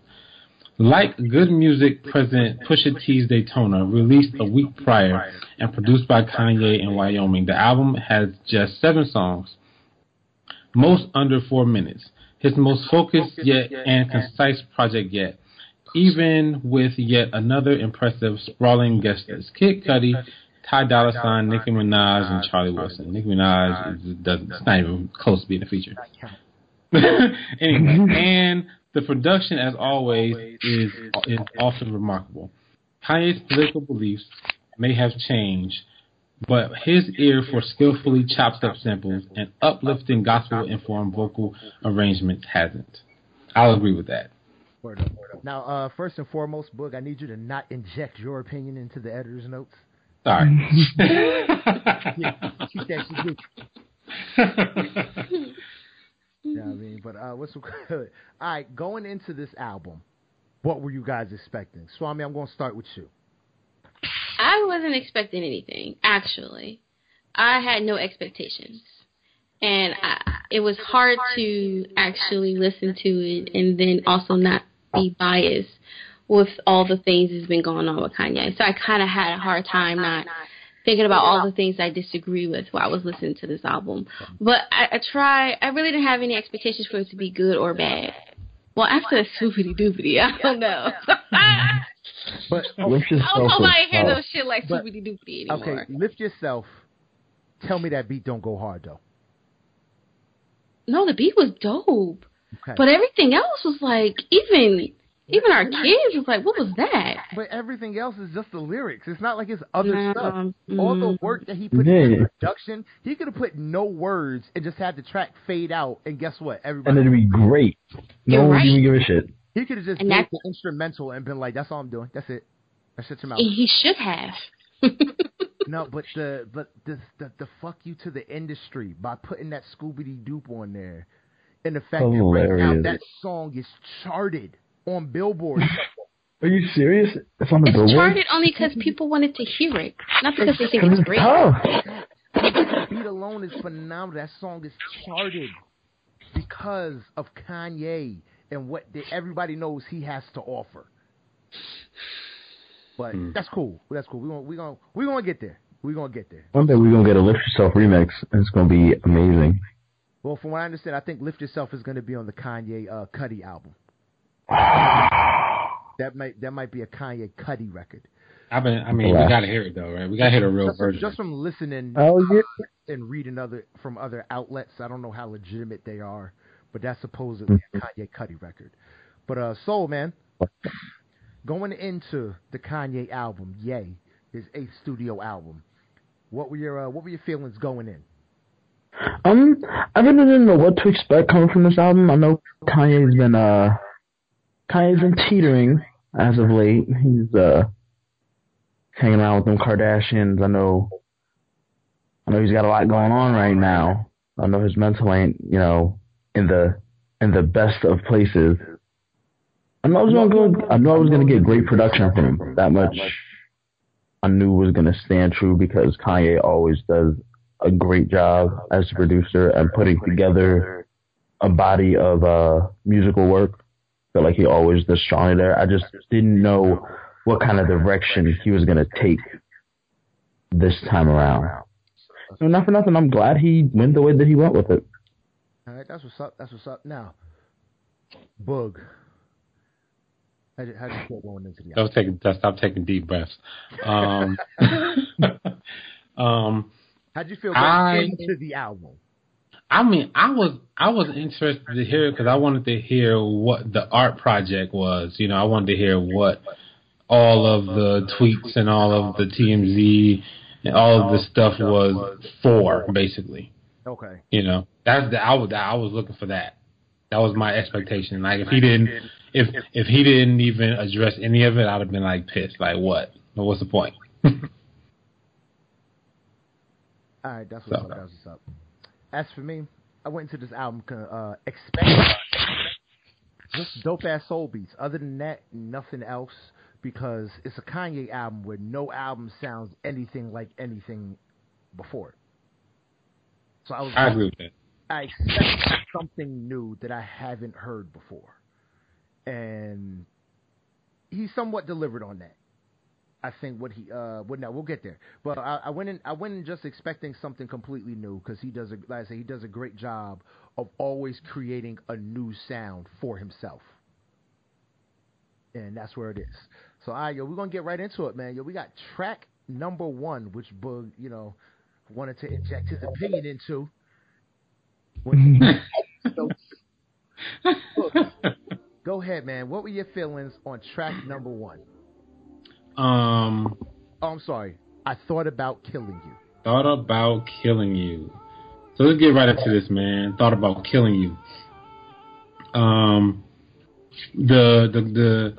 Like Good Music President Pusha T's Daytona, released a week prior and produced by Kanye in Wyoming, the album has just seven songs, most under four minutes. His most focused yet and concise project yet, even with yet another impressive sprawling guest list. Kid Cudi, Ty Dolla Sign, Nicki Minaj, and Charlie Wilson. Nicki Minaj is, doesn't, it's not even close to being a feature. <laughs> anyway, and the production, as always, is is often remarkable. Kanye's political beliefs may have changed, but his ear for skillfully chopped up samples and uplifting gospel informed vocal arrangements hasn't. I'll agree with that. Word up, word up. Now, uh, first and foremost, Boog, I need you to not inject your opinion into the editor's notes. Sorry. Yeah, keep that shit good. You know what I mean? But uh, what's good? All right, going into this album, what were you guys expecting? Swami, I'm going to start with you. I wasn't expecting anything, actually. I had no expectations. And I, it was hard to actually listen to it and then also not be biased with all the things that's been going on with Kanye. So I kind of had a hard time not thinking about all the things I disagree with while I was listening to this album. But I, I try, I really didn't have any expectations for it to be good or bad. Well, after swoopity doopity, I don't know. <laughs> But Lift I don't know why I hear those shit like swoopity doopity anymore. okay, lift yourself. Tell me that beat don't go hard though. No, the beat was dope. Okay. But everything else was like, even even our kids was like, what was that? But everything else is just the lyrics. It's not like it's other stuff. Um, All the mm. work that he put in Yeah. production, he could have put no words and just had the track fade out. And guess what? Everybody, And it'd be great. No You're one would even give a shit. he could have just And made the instrumental and been like, "That's all I'm doing. That's it. That's shut your mouth." He should have. <laughs> No, but the but the, the the fuck you to the industry by putting that Scooby Doo on there, and the fact that right now Hilarious. that song is charted on Billboard. <laughs> Are you serious? It's on the It's billboard. charted only because people wanted to hear it, not because they think it's it's great. tough. the beat alone is phenomenal. That song is charted because of Kanye and what the, everybody knows he has to offer. But Hmm. that's cool. That's cool. We're gonna we're gonna we're gonna get there. We're gonna get there. One day we're gonna get a Lift Yourself remix, and it's gonna be amazing. Well, from what I understand, I think "Lift Yourself" is gonna be on the Kanye uh, Cudi album. <sighs> That might that might be a Kanye Cudi record. I've been. I mean, we gotta hear it though, right? We gotta hear the real Just version. just from listening Oh yeah. and reading other from other outlets. I don't know how legitimate they are, but that's supposedly a Kanye Cudi record. But uh, Soul Man, going into the Kanye album, Yay, his eighth studio album. What were your uh, what were your feelings going in? Um, I really didn't know what to expect coming from this album. I know Kanye's been uh, Kanye's been teetering as of late. He's uh, hanging around with them Kardashians. I know. I know he's got a lot going on right now. I know his mental ain't, you know, in the in the best of places. I know I was gonna go. I know I was gonna get great production from him. That much I knew was gonna stand true because Kanye always does a great job as a producer and putting together a body of uh musical work. Felt like he always does strongly there. I just didn't know what kind of direction he was gonna take this time around. So not for nothing, I'm glad he went the way that he went with it. All right, that's what's up. That's what's up. Now, Boog, how did how did you feel going into the album? Don't take. Stop taking deep breaths. Um, <laughs> um, How would you feel I- into the album? I mean, I was I was interested to hear because I wanted to hear what the art project was. You know, I wanted to hear what all of the tweets and all of the TMZ and all of the stuff was for, basically. Okay. You know, that's the I was I was looking for that. That was my expectation. Like if he didn't, if if he didn't even address any of it, I'd have been like pissed. Like what? What's the point? <laughs> All right, that's what's So- up. That's what's up. As for me, I went into this album uh, expecting just dope ass soul beats. Other than that, nothing else because it's a Kanye album where no album sounds anything like anything before. So I was I agree with that. I expect something new that I haven't heard before, and he somewhat delivered on that. I think what he uh well no we'll get there. But I, I went in I went in just expecting something completely new because he does a like I say he does a great job of always creating a new sound for himself. And that's where it is. So all right yo we're gonna get right into it man. Yo we got track number one which Boog you know wanted to inject his opinion into. When- <laughs> go ahead man. What were your feelings on track number one Um, Oh, I'm sorry. I thought about killing you. thought about killing you. So let's get right into this, man. Thought about killing you. Um, the the the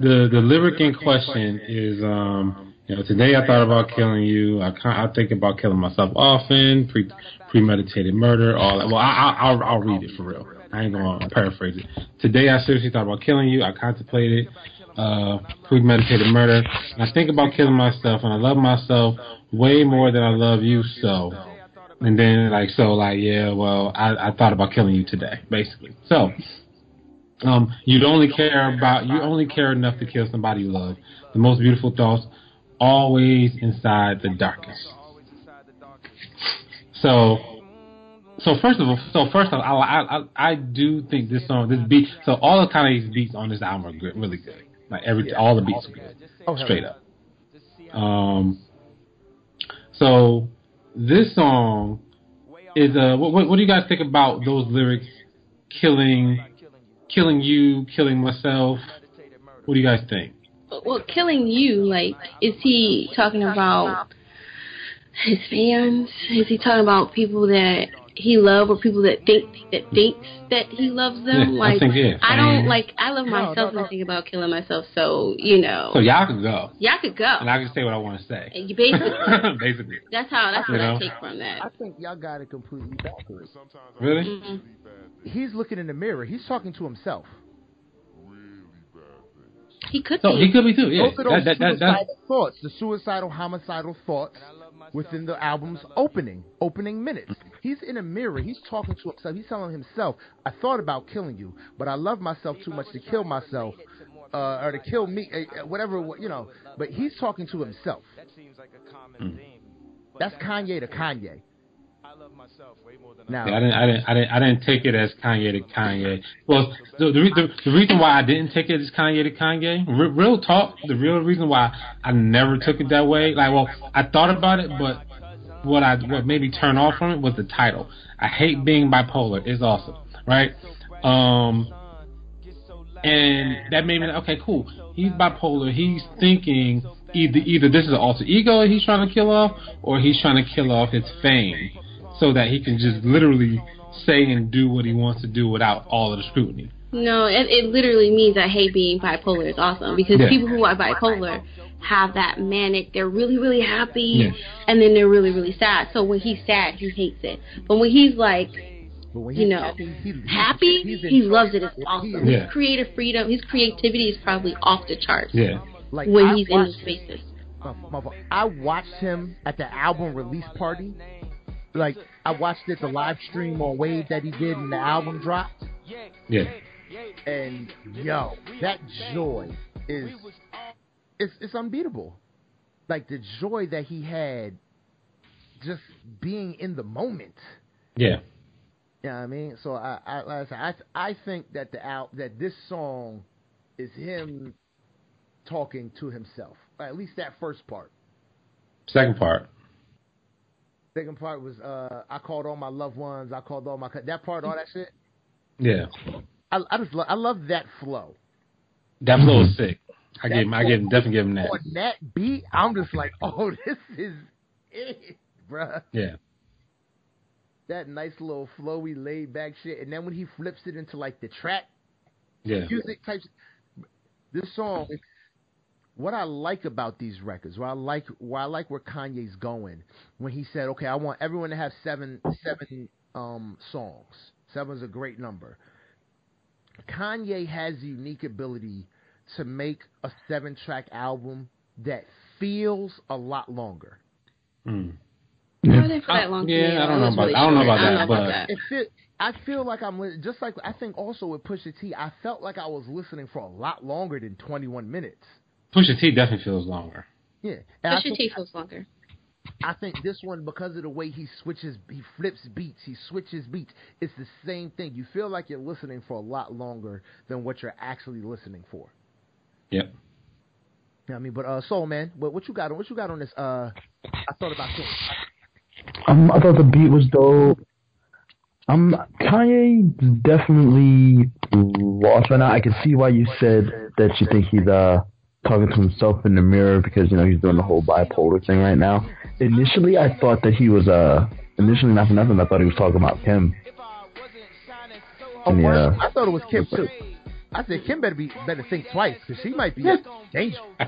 the the lyric in question is um you know today I thought about killing you. I I think about killing myself often. Pre premeditated murder. All that. Well, I, I I'll I'll read it for real. I ain't gonna paraphrase it. Today I seriously thought about killing you. I contemplated uh, premeditated murder. I think about killing myself, and I love myself way more than I love you. So, and then like so, like yeah, well, I, I thought about killing you today, basically. So, um, you'd only care about you only care enough to kill somebody you love. The most beautiful thoughts always inside the darkest. So, so first of all, so first of all, I I, I do think this song, this beat, so all the Kanye's beats on this album are good, really good. Like every, all the beats are good, Oh, straight up. Um, so this song is uh, what, what what do you guys think about those lyrics? Killing, killing you, killing myself. What do you guys think? Well, killing you, like, is he talking about his fans? Is he talking about people that he love or people that think that thinks that he loves them? Yeah, I think, yeah, I don't like. I love No, myself no, and no. I think about killing myself. So you know, So y'all can go, y'all could go. and I can say what I want to say. And you basically, <laughs> Basically, that's how. That's You what know? I take from that. I think y'all got it completely backwards. really? Mhm. He's looking in the mirror. He's talking to himself. He could So be. he could be too. Yeah, Those are those that, that, that, suicidal that, thoughts, the suicidal, homicidal thoughts within the album's opening, opening minutes. He's in a mirror. He's talking to himself. He's telling himself, "I thought about killing you, but I love myself too much to kill myself, uh, or to kill me, uh, uh, whatever you know." But he's talking to himself. That's Kanye to Kanye. Now, Yeah, I didn't, I didn't, I didn't, I didn't take it as Kanye to Kanye. Well, the the, the, the reason why I didn't take it as Kanye to Kanye, re- real talk, the real reason why I never took it that way, like, well, I thought about it, but what I what made me turn off from it was the title. I hate being bipolar. It's awesome, right? Um, and that made me like, okay, cool. He's bipolar. He's thinking either either this is an alter ego he's trying to kill off, or he's trying to kill off his fame, so that he can just literally say and do what he wants to do without all of the scrutiny. No, it, it literally means I hate being bipolar. It's awesome because Yeah. people who are bipolar have that manic. They're really, really happy, Yeah. and then they're really, really sad. So when he's sad, he hates it. But when he's like but when you he's know, happy, he, he's- happy, he's he loves it. It's awesome. Yeah. His creative freedom, his creativity is probably off the charts Yeah, Like when I he's in those spaces. Uh, my- my- I watched him at the album release party. Like I watched it the live stream on Wave that he did and the album dropped. yeah, And yo, that joy is it's it's unbeatable. Like the joy that he had just being in the moment. yeah. You know what I mean? So I I like I, said, I I think that the out that this song is him talking to himself. At least that first part. Second part, Second part was uh I called all my loved ones. I called all my that part, all that shit. yeah. I, I just lo- I love that flow. That flow is sick. I give him, I give him, definitely give him that. On that beat, I'm just like, <laughs> oh, this is it, bruh. Yeah, That nice little flowy, laid back shit, and then when he flips it into like the track yeah, music types, this song. What I like about these records, what I like, where I like where Kanye's going, when he said, "Okay, I want everyone to have seven, seven um, songs. Seven's a great number." Kanye has the unique ability to make a seven-track album that feels a lot longer. mm. I <laughs> that long. Yeah. I don't know about- really I don't know about that, know about but- that. It feel, I feel like I'm just like I think also with Pusha T. I felt like I was listening for a lot longer than 21 minutes. Pusha T definitely feels longer. Yeah, and Pusha think- T feels longer. I think this one because of the way he switches, he flips beats, he switches beats. It's the same thing. You feel like you're listening for a lot longer than what you're actually listening for. Yep. You know what I mean? But uh, Soul Man, what, what you got on? What you got on this? Uh, I thought about this. Um, I thought the beat was dope. Um, Kanye definitely lost right now. I can see why you said that you think he's uh talking to himself in the mirror because you know he's doing the whole bipolar thing right now. Initially, I thought that he was uh initially not for nothing. I thought he was talking about Kim. Oh, Yeah. I thought it was Kim too. I said Kim better be better think twice because she might be dangerous. <laughs>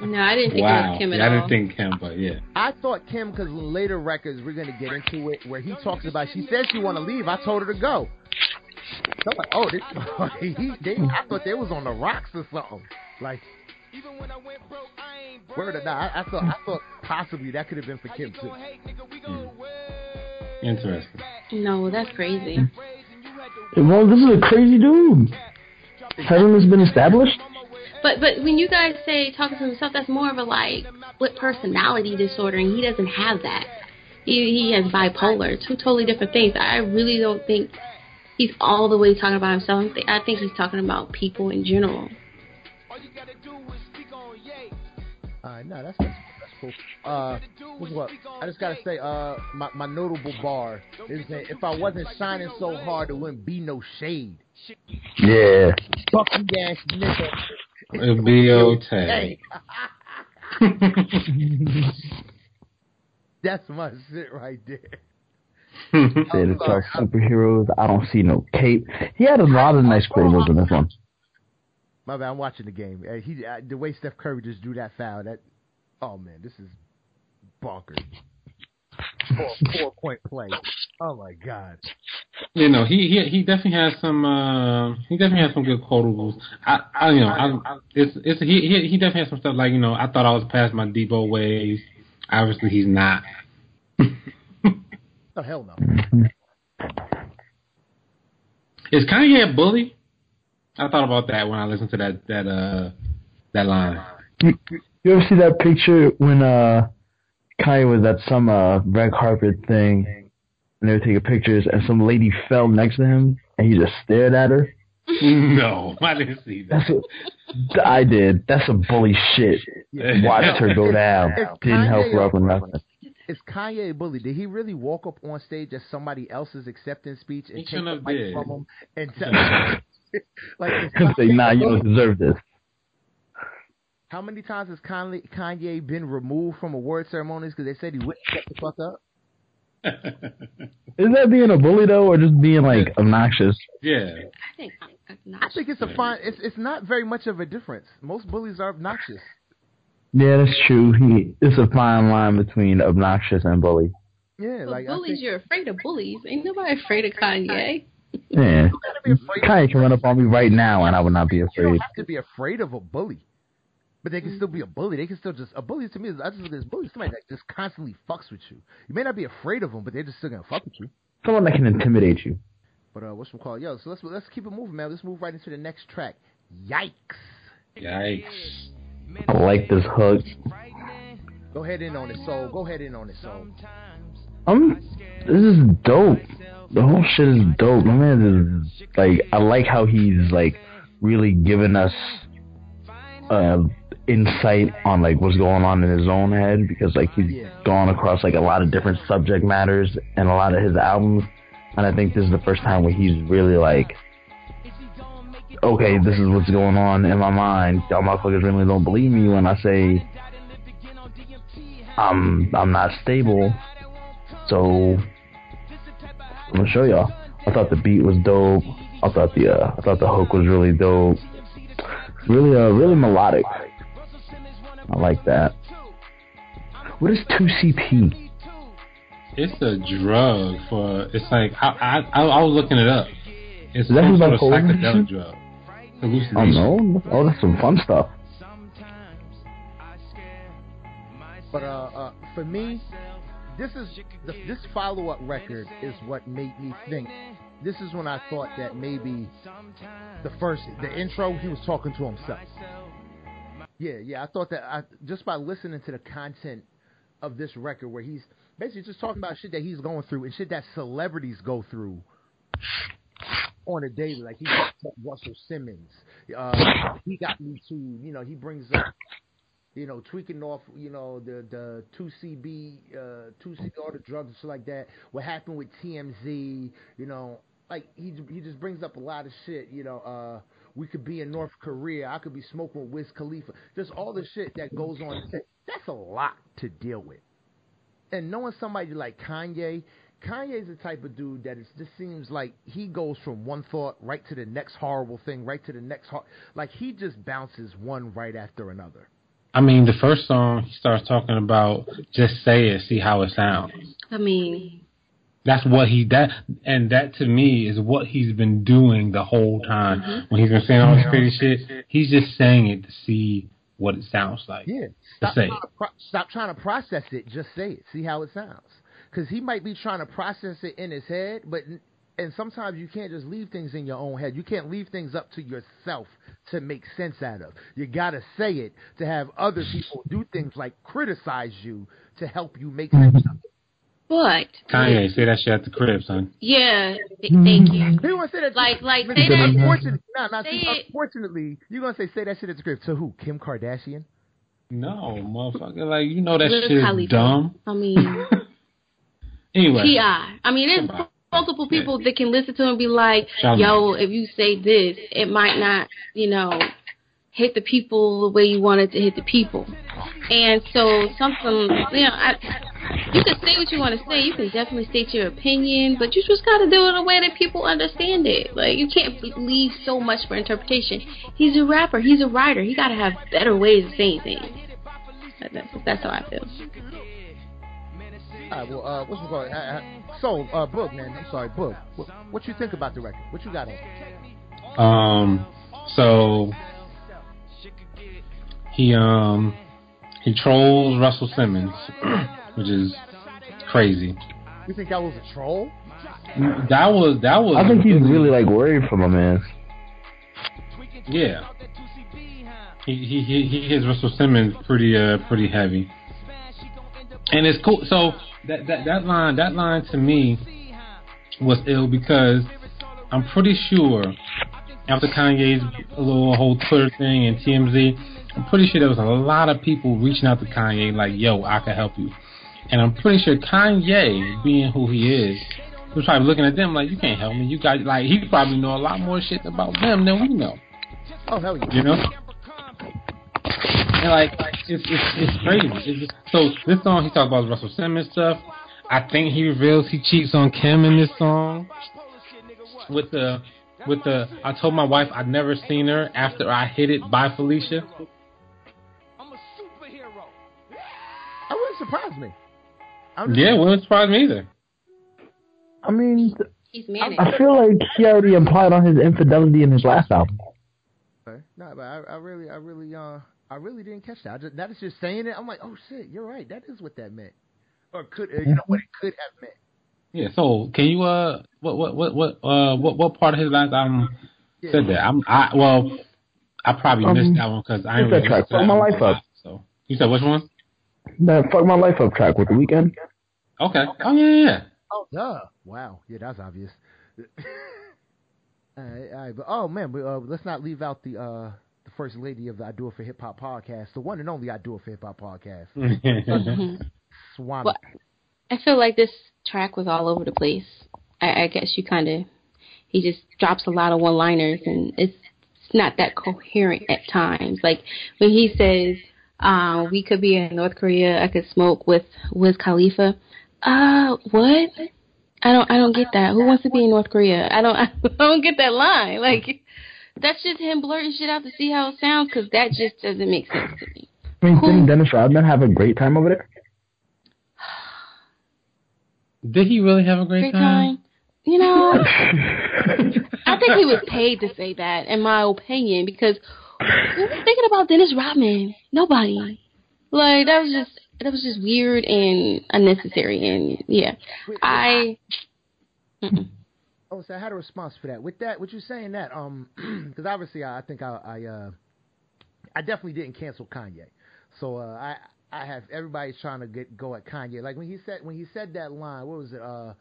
No, I didn't think it was Kim at yeah, I didn't think Kim, but yeah. I thought Kim because later records we're gonna get into it where he talks about. She says she want to leave. I told her to go. So I'm like, oh, this, <laughs> he, they, I thought they was on the rocks or something. Like, word or not, I, I thought I thought possibly that could have been for Kim too. Hmm. Interesting. No, that's crazy. Well, this is a crazy dude. Hasn't this been established? But but when you guys say talking to himself, that's more of a like split personality disorder, and he doesn't have that. He he has bipolar, two totally different things. I really don't think he's all the way talking about himself. I think- he's talking about people in general. Uh, no, that's that's, that's cool. Uh, what? I just gotta say, uh, my, my notable bar is that if I wasn't shining so hard, there wouldn't be no shade. Yeah. Fuck you, ass nigga. It'll be okay. <laughs> That's my shit right there. Said it's our superheroes. I don't see no cape. He had a lot of nice quotables in this one. My bad, I'm watching the game. Uh, he uh, the way Steph Curry just drew that foul. That oh man, this is bonkers. <laughs> Four, four point play. Oh my god. you know, he he he definitely has some uh he definitely has some good quotables. I I you know I it's it's he he he definitely has some stuff like you know I thought I was past my Debo ways. Obviously he's not. <laughs> Oh hell no. Is Kanye a bully? I thought about that when I listened to that that uh that line. You, you ever see that picture when uh Kanye was at some uh red carpet thing and they were taking pictures and some lady fell next to him and he just stared at her? <laughs> no, I didn't see that. That's what I did. That's some bully shit. Watched her go down. If Didn't help Kanye- her up or nothing. Is Kanye a bully? Did he really walk up on stage at somebody else's acceptance speech and He take the mic did. from him and <laughs> tell <laughs> like is say, nah, you don't deserve this. How many times has Kanye, Kanye been removed from award ceremonies because they said he wouldn't shut the fuck up? <laughs> Is that being a bully though, or just being like obnoxious? yeah. I think I'm I think it's a fine. It's it's not very much of a difference. Most bullies are obnoxious. Yeah, that's true. He it's a fine line between obnoxious and bully. Yeah, But like bullies, think you're afraid of bullies. Ain't nobody afraid of Kanye. Yeah, you gotta be afraid. Kanye can run up on me right now, and I would not be afraid. You don't afraid. have to be afraid of a bully, but they can still be a bully. They can still just a bully to me. is I just look at this bully somebody that just constantly fucks with you. You may not be afraid of them, but they're just still gonna fuck with you. Someone that can intimidate you. But uh, what's some call? Yo, so let's let's keep it moving, man. Let's move right into the next track. Yikes! Yikes. I like this hook. Go ahead in on it, soul. Go ahead in on it, soul. Um, this is dope. The whole shit is dope. My man is like, I like how he's like really giving us uh insight on like what's going on in his own head because like he's Yeah. gone across like a lot of different subject matters and a lot of his albums, and I think this is the first time where he's really like. Okay, this is what's going on in my mind. Y'all motherfuckers really don't believe me when I say I'm I'm not stable. So I'm gonna show y'all. I thought the beat was dope. I thought the uh, I thought the hook was really dope. Really uh really melodic. I like that. What is two CB? It's a drug for. It's like I I I, I was looking it up. It's Is that some sort about of psychedelic hallucination? drug. Oh no! Oh, that's some fun stuff. But uh, uh, for me, this is the, this follow up record is what made me think. This is when I thought that maybe the first the intro he was talking to himself. Yeah, yeah, I thought that I just by listening to the content of this record where he's basically just talking about shit that he's going through and shit that celebrities go through on a daily. Like he Russell Simmons. Uh, he got me to you know he brings up you know, tweaking off, you know, the the two CB, uh, two CB, all the drugs and shit like that. What happened with TMZ, you know, like he he just brings up a lot of shit. You know, uh, we could be in North Korea, I could be smoking with Wiz Khalifa. Just all the shit that goes on. That's a lot to deal with. And knowing somebody like Kanye, Kanye's the type of dude that it just seems like he goes from one thought right to the next horrible thing, right to the next hor- like he just bounces one right after another. I mean, the first song he starts talking about just say it, see how it sounds. I mean, That's what he that and that to me is what he's been doing the whole time Mm-hmm. when he's been saying all this crazy shit. He's just saying it to see what it sounds like. Yeah. To Stop, say trying to pro- stop trying to process it. Just say it. See how it sounds. Because he might be trying to process it in his head, but and sometimes you can't just leave things in your own head. You can't leave things up to yourself to make sense out of. You gotta say it to have other people do things like criticize you to help you make sense of it. But Kanye, say that shit at the crib, son. yeah, th- thank you. He want to say that. Like- like, say that- Unfortunately, nah, nah, say see, it. unfortunately, you're gonna say say that shit at the crib. So who? Kim Kardashian? No, motherfucker, like you know that Wiz shit is Khalifa. dumb. I mean, <laughs> Anyway, Ti. I mean, there's Goodbye. multiple people that can listen to him and be like, Shout "Yo, if you say this, it might not, you know, hit the people the way you want it to hit the people." Oh. And so something, you know, I, you can say what you want to say. You can definitely state your opinion, but you just got to do it in a way that people understand it. Like you can't leave so much for interpretation. He's a rapper. He's a writer. He got to have better ways of saying things. That's, that's how I feel. All right, well, uh, what's it called? Uh, uh, so, uh, Boog, man, I'm sorry, Boog. What, what you think about the record? What you got on? it? Um, so he um he trolls Russell Simmons, <clears throat> which is crazy. You think that was a troll? That was that was. I think he's really like worried for my man. yeah. He he he, he hits Russell Simmons pretty uh pretty heavy, and it's cool. So that that that line that line to me was ill because I'm pretty sure after Kanye's little whole Twitter thing and TMZ, I'm pretty sure there was a lot of people reaching out to Kanye like, "Yo, I can help you," and I'm pretty sure Kanye, being who he is, was probably looking at them like, "You can't help me. You got like he probably know a lot more shit about them than we know." Oh hell yeah! You know. And like it's it's it's crazy. It's just, so this song he talks about Russell Simmons stuff. I think he reveals he cheats on Kim in this song. With the with the I told my wife I'd never seen her after I hit it by Felicia. I'm a superhero. That wouldn't surprise me. I'm just- Yeah, it wouldn't surprise me either. I mean, He's manic. I feel like he already implied on his infidelity in his last album. Okay. No, but I, I really, I really, uh, I really didn't catch that. I just, that is just saying it. I'm like, oh shit, you're right. That is what that meant, or could, uh, you know, what it could have meant. Yeah. So can you uh what what what what uh what what part of his last album Yeah. said that? I'm I well I probably Um, missed that one because I ain't what's that really track? listened to that My Life Up. So you said which one? That fuck my life up track with the Weeknd. Okay. Oh yeah yeah. yeah. Oh, duh. Wow. Yeah, that's obvious. <laughs> all right, all right, but oh man, but, uh, let's not leave out the uh the first lady of the I Do It for Hip Hop podcast, the one and only I Do It for Hip Hop podcast, <laughs> Mhm. Swami. Well, I feel like this track was all over the place. I, I guess you kind of he just drops a lot of one-liners, and it's, it's not that coherent at times. Like when he says, uh, "We could be in North Korea. I could smoke with Wiz Khalifa." Uh, what? I don't. I don't get that. Who wants to be in North Korea? I don't. <laughs> I don't get that line. Like that's just him blurting shit out to see how it sounds, because that just doesn't make sense to me. I mean, Who- didn't Dennis Rodman have a great time over there? Did he really have a great, Great time. You know, <laughs> I think he was paid to say that, in my opinion, because who was thinking about Dennis Rodman? Nobody. Like that was just that was just weird and unnecessary, and yeah, I. Mm-mm. Oh, so I had a response for that. With that, what you saying that, um, <clears throat> because obviously I, I think I, I, uh, I definitely didn't cancel Kanye. So uh, I, I have everybody's trying to get go at Kanye. Like when he said when he said that line, what was it? Uh,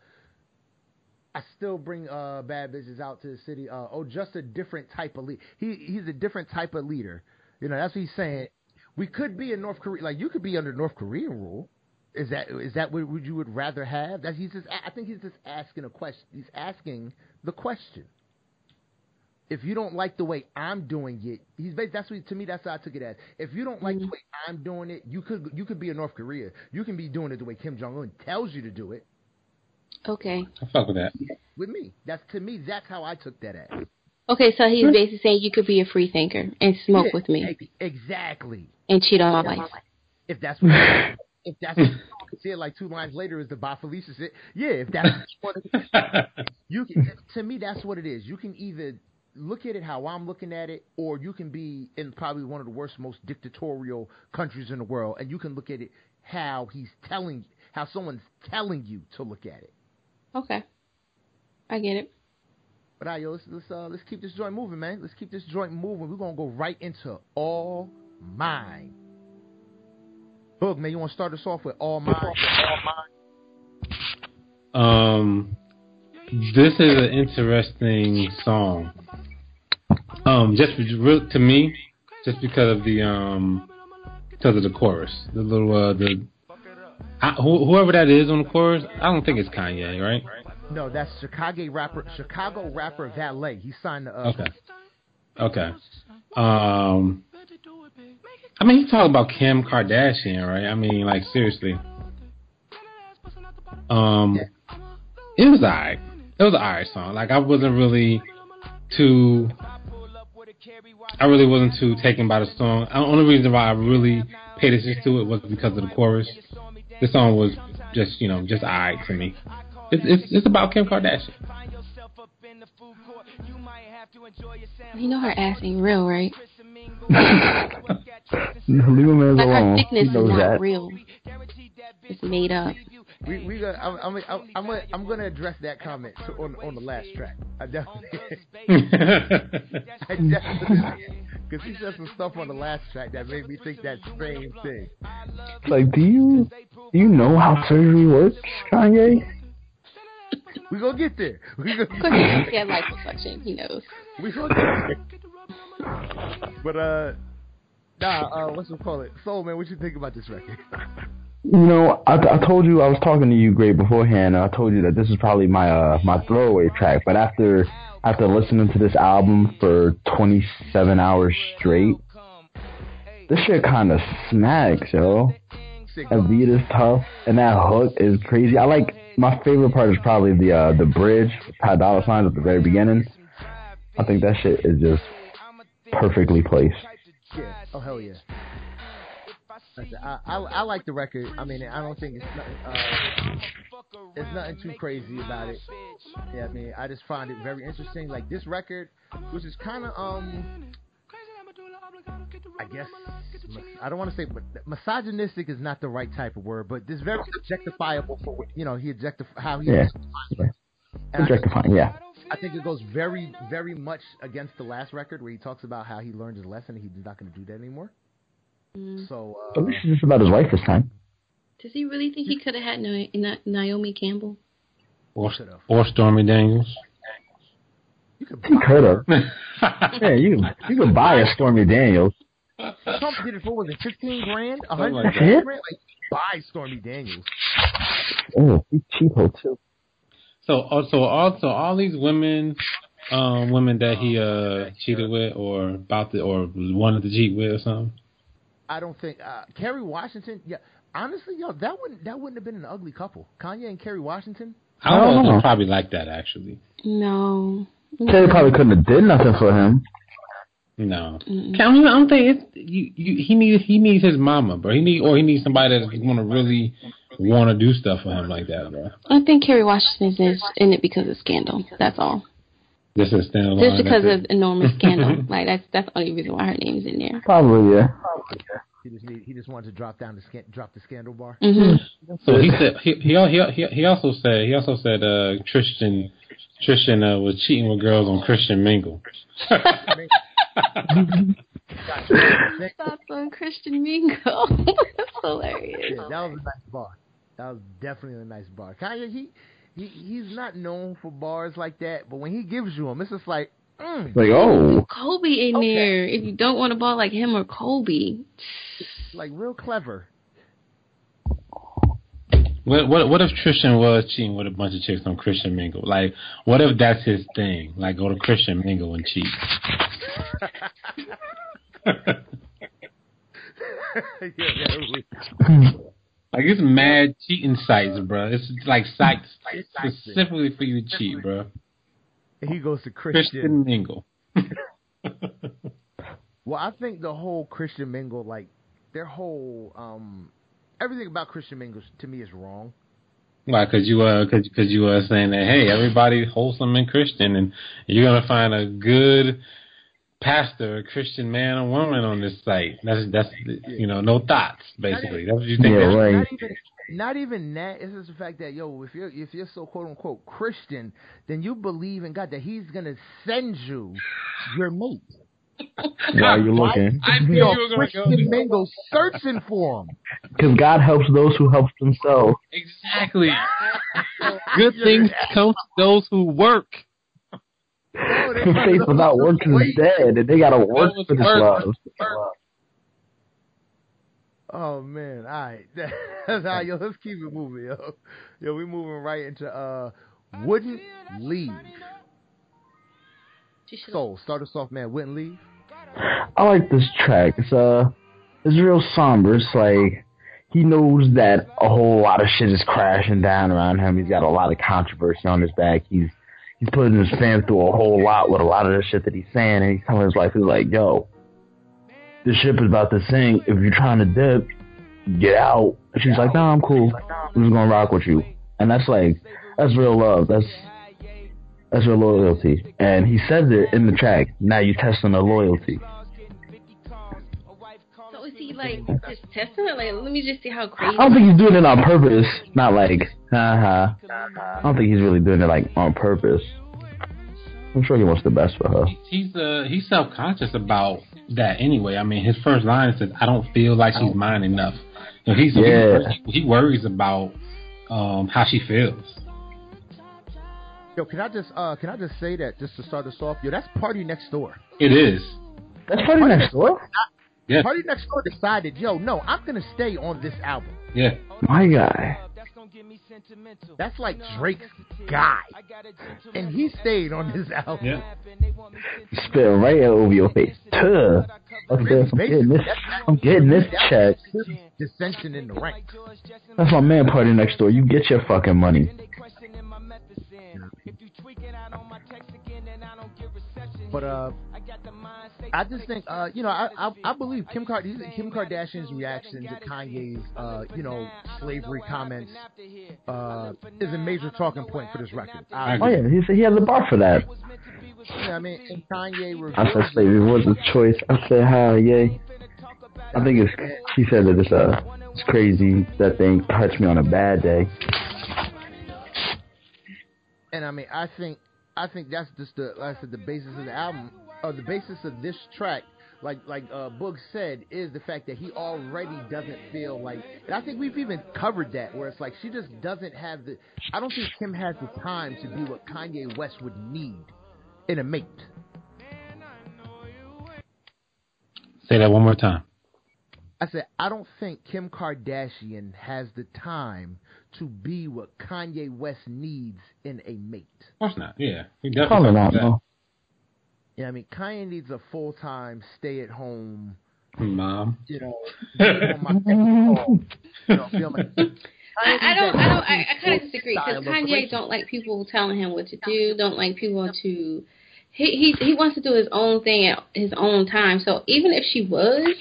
I still bring uh bad bitches out to the city. Uh, oh, just a different type of lead. He he's a different type of leader. You know, that's what he's saying. We could be in North Korea, like you could be under North Korean rule. Is that is that what would you would rather have? That he's just I think he's just asking a question. He's asking the question. If you don't like the way I'm doing it, he's that's what to me that's how I took it as. If you don't like the way I'm doing it, you could you could be in North Korea. You can be doing it the way Kim Jong Un tells you to do it. Okay. I fuck with that. with me. That's to me. That's how I took that as. Okay, so he's basically saying you could be a free thinker and smoke Yeah, with me Exactly. and cheat on my wife. If that's what, <laughs> if that's what you see it like two lines later is the Bob Felicia shit. Yeah, if that's what <laughs> you can. To me, that's what it is. You can either look at it how I'm looking at it, or you can be in probably one of the worst, most dictatorial countries in the world, and you can look at it how he's telling, how someone's telling you to look at it. Okay. I get it. But all right, yo, let's let's uh, let's keep this joint moving, man. Let's keep this joint moving. We're gonna go right into all mine. Boog, man, you want to start us off with all mine? Um, this is an interesting song. Um, just real- to me, just because of the um, because of the chorus, the little uh, the I, whoever that is on the chorus, I don't think it's Kanye, right? No, that's Chicago rapper, Chicago rapper Valee. He signed the. Uh, Okay. Okay. Um, I mean, you talking about Kim Kardashian, right? I mean, like seriously. Um, it was alright. It was an alright song. Like I wasn't really too. I really wasn't too taken by the song. The only reason why I really paid attention to it was because of the chorus. The song was just, you know, just alright to me. It's it's it's about Kim Kardashian. You know her ass ain't real, right? <laughs> Leave him Like her alone. He thickness is knows not that. real. It's made up. We we gonna I'm I'm I'm, I'm, gonna, I'm gonna address that comment on on the last track. I definitely. <laughs> I definitely. Because he said some stuff on the last track that made me think that same thing. Like, do you do you know how surgery works, Kanye? We gonna get there. <laughs> We gonna Of course, get he had life reflection. He knows. We gonna get there. But uh, nah. Uh, what's it call it? Soul man, what you think about this record? <laughs> You know, I, I told you I was talking to you great beforehand. And I told you that this is probably my uh my throwaway track. But after after listening to this album for 27 hours straight, this shit kind of smacks, yo. That beat is tough, and that hook is crazy. I like my favorite part is probably the uh the bridge, Pat Dollar signs at the very beginning. I think that shit is just perfectly placed. Oh hell yeah. Like I, I, I I like the record. I mean, I don't think it's nothing. Uh, there's nothing too crazy about it. Yeah, I mean, I just find it very interesting. Like this record, which is kind of um, I guess I don't want to say but misogynistic is not the right type of word, but this very objectifiable for what- you know he objectif how he. Yeah. And I think- Objectifying, yeah. I think it goes very, very much against the last record where he talks about how he learned his lesson and he's not going to do that anymore. Mm. So, At uh, least it's just about his wife this time. Does he really think he could have had Na- Na- Naomi Campbell? or or Stormy Daniels. you could He could have. <laughs> Yeah, you you could buy a Stormy Daniels. Trump did it for was it fifteen grand, a hundred like grand? Like buy Stormy Daniels. Oh, he's cheapo too. So also also all these women, um, women that he uh cheated with or about to or wanted to cheat with or something. I don't think uh, Kerry Washington. Yeah, honestly, yo, that wouldn't that wouldn't have been an ugly couple. Kanye and Kerry Washington. I don't know. Oh. It's probably like that actually. No. Kerry probably couldn't have did nothing for him. No, Mm-mm. I don't, I don't think it's you, you. He needs he needs his mama, bro. He need or he needs somebody that's going to really want to do stuff for him like that, bro. I think Kerry Washington is in it because of scandal. That's all. This is standalone. Just because that's of enormous <laughs> scandal. like that's that's the only reason why her name's in there. Probably, yeah. He just need, he just wanted to drop down the scan, drop the scandal bar. hmm. So he said he he al- he he, he also said he also said uh Tristan Tristan uh, was cheating with girls on Christian Mingle. <laughs> Thoughts on Christian Mingle. <laughs> that's hilarious. Yeah, that was a nice bar. That was definitely a nice bar. Kanye, he, he he's not known for bars like that, but when he gives you them, it's just like, mm, Like, oh, Kobe in Okay. there. If you don't want a ball like him or Kobe, like real clever. What what what if Christian was cheating with a bunch of chicks on Christian Mingle? Like, what if that's his thing? Like, go to Christian Mingle and cheat. <laughs> yeah, yeah, we- <laughs> Like it's mad cheating sites, bro. It's like sites specifically for you to cheat, bro. And he goes to Christian Mingle. <laughs> Well, I think the whole Christian Mingle, like their whole, um, everything about Christian Mingle to me is wrong. Why? Because you uh, cause, cause you uh saying that hey, everybody wholesome and Christian, and you're gonna find a good pastor, a Christian man or woman on this site. That's that's you know no thoughts basically. That's what you think. Yeah, right. Not even, not even that. It's just the fact that yo, if you're if you're so quote unquote Christian, then you believe in God that He's gonna send you your mate. <laughs> Why are you looking? I knew Yo, you were gonna go. Christian Mingle searching for him. Because God helps those who help themselves. Exactly. <laughs> Good things come to those who work. Faith it without works is dead, and they gotta work for this love. Oh man, all right. <laughs> That's how yo. Let's keep it moving, yo. Yo, we moving right into uh, wouldn't leave. Soul, start us off, man. Wouldn't leave. I like this track. It's uh, it's real somber. It's like he knows that a whole lot of shit is crashing down around him. He's got a lot of controversy on his back. He's he's putting his fam through a whole lot with a lot of the shit that he's saying, and he's telling his wife, he's like, "Yo, this ship is about to sink. If you're trying to dip, get out." And she's like, "No, I'm cool. I'm just gonna rock with you." And that's like, that's real love. That's that's real loyalty. And he says it in the track. Now you testing the loyalty. So is he like just testing it? Like, let me just see how crazy. I don't think he's doing it on purpose. Not like, haha. I don't think he's really doing it like on purpose. I'm sure he wants the best for her. He's uh he's self conscious about that anyway. I mean, his first line says, "I don't feel like she's mine enough." You know, he's Yeah. he, he worries about um how she feels. Yo, can I just uh, can I just say that just to start us off? Yo, that's Party Next Door. It is. That's Party Next Door. Yeah. Party Next Door decided, yo, no, I'm gonna stay on this album. Yeah. My guy. That's like Drake's guy, and he stayed on this album. Yeah. Spit right over your face. Tuh. I'm. I'm getting this. I'm getting this check. Dissension in the ranks. That's my man. Party next door. You get your fucking money. But uh, I just think uh, you know, I I, I believe Kim Card- Kim Kardashian's reaction to Kanye's uh, you know, slavery comments uh, is a major talking point for this record. I, Oh yeah, he said he had the bar for that. yeah, I mean, and Kanye I said slavery was a choice. I said hi, yay. I think it's. She said that it's uh, it's crazy that they touched me on a bad day. and I mean, I think I think that's just the like I said the basis of the album or the basis of this track. Like like uh, Boog said, is the fact that he already doesn't feel like, and I think we've even covered that, where it's like she just doesn't have the. I don't think Kim has the time to be what Kanye West would need in a mate. Say that one more time. I said I don't think Kim Kardashian has the time to be what Kanye West needs in a mate. Of course not. Yeah. We Probably definitely not. that. No. Yeah, I mean Kanye needs a full time stay at home. Mom. You know, on my <laughs> second call, you know, feel like- <laughs> I, I don't. I don't. I, I kind of disagree because Kanye don't like people telling him what to do. Don't like people to. He he he wants to do his own thing at his own time. So even if she was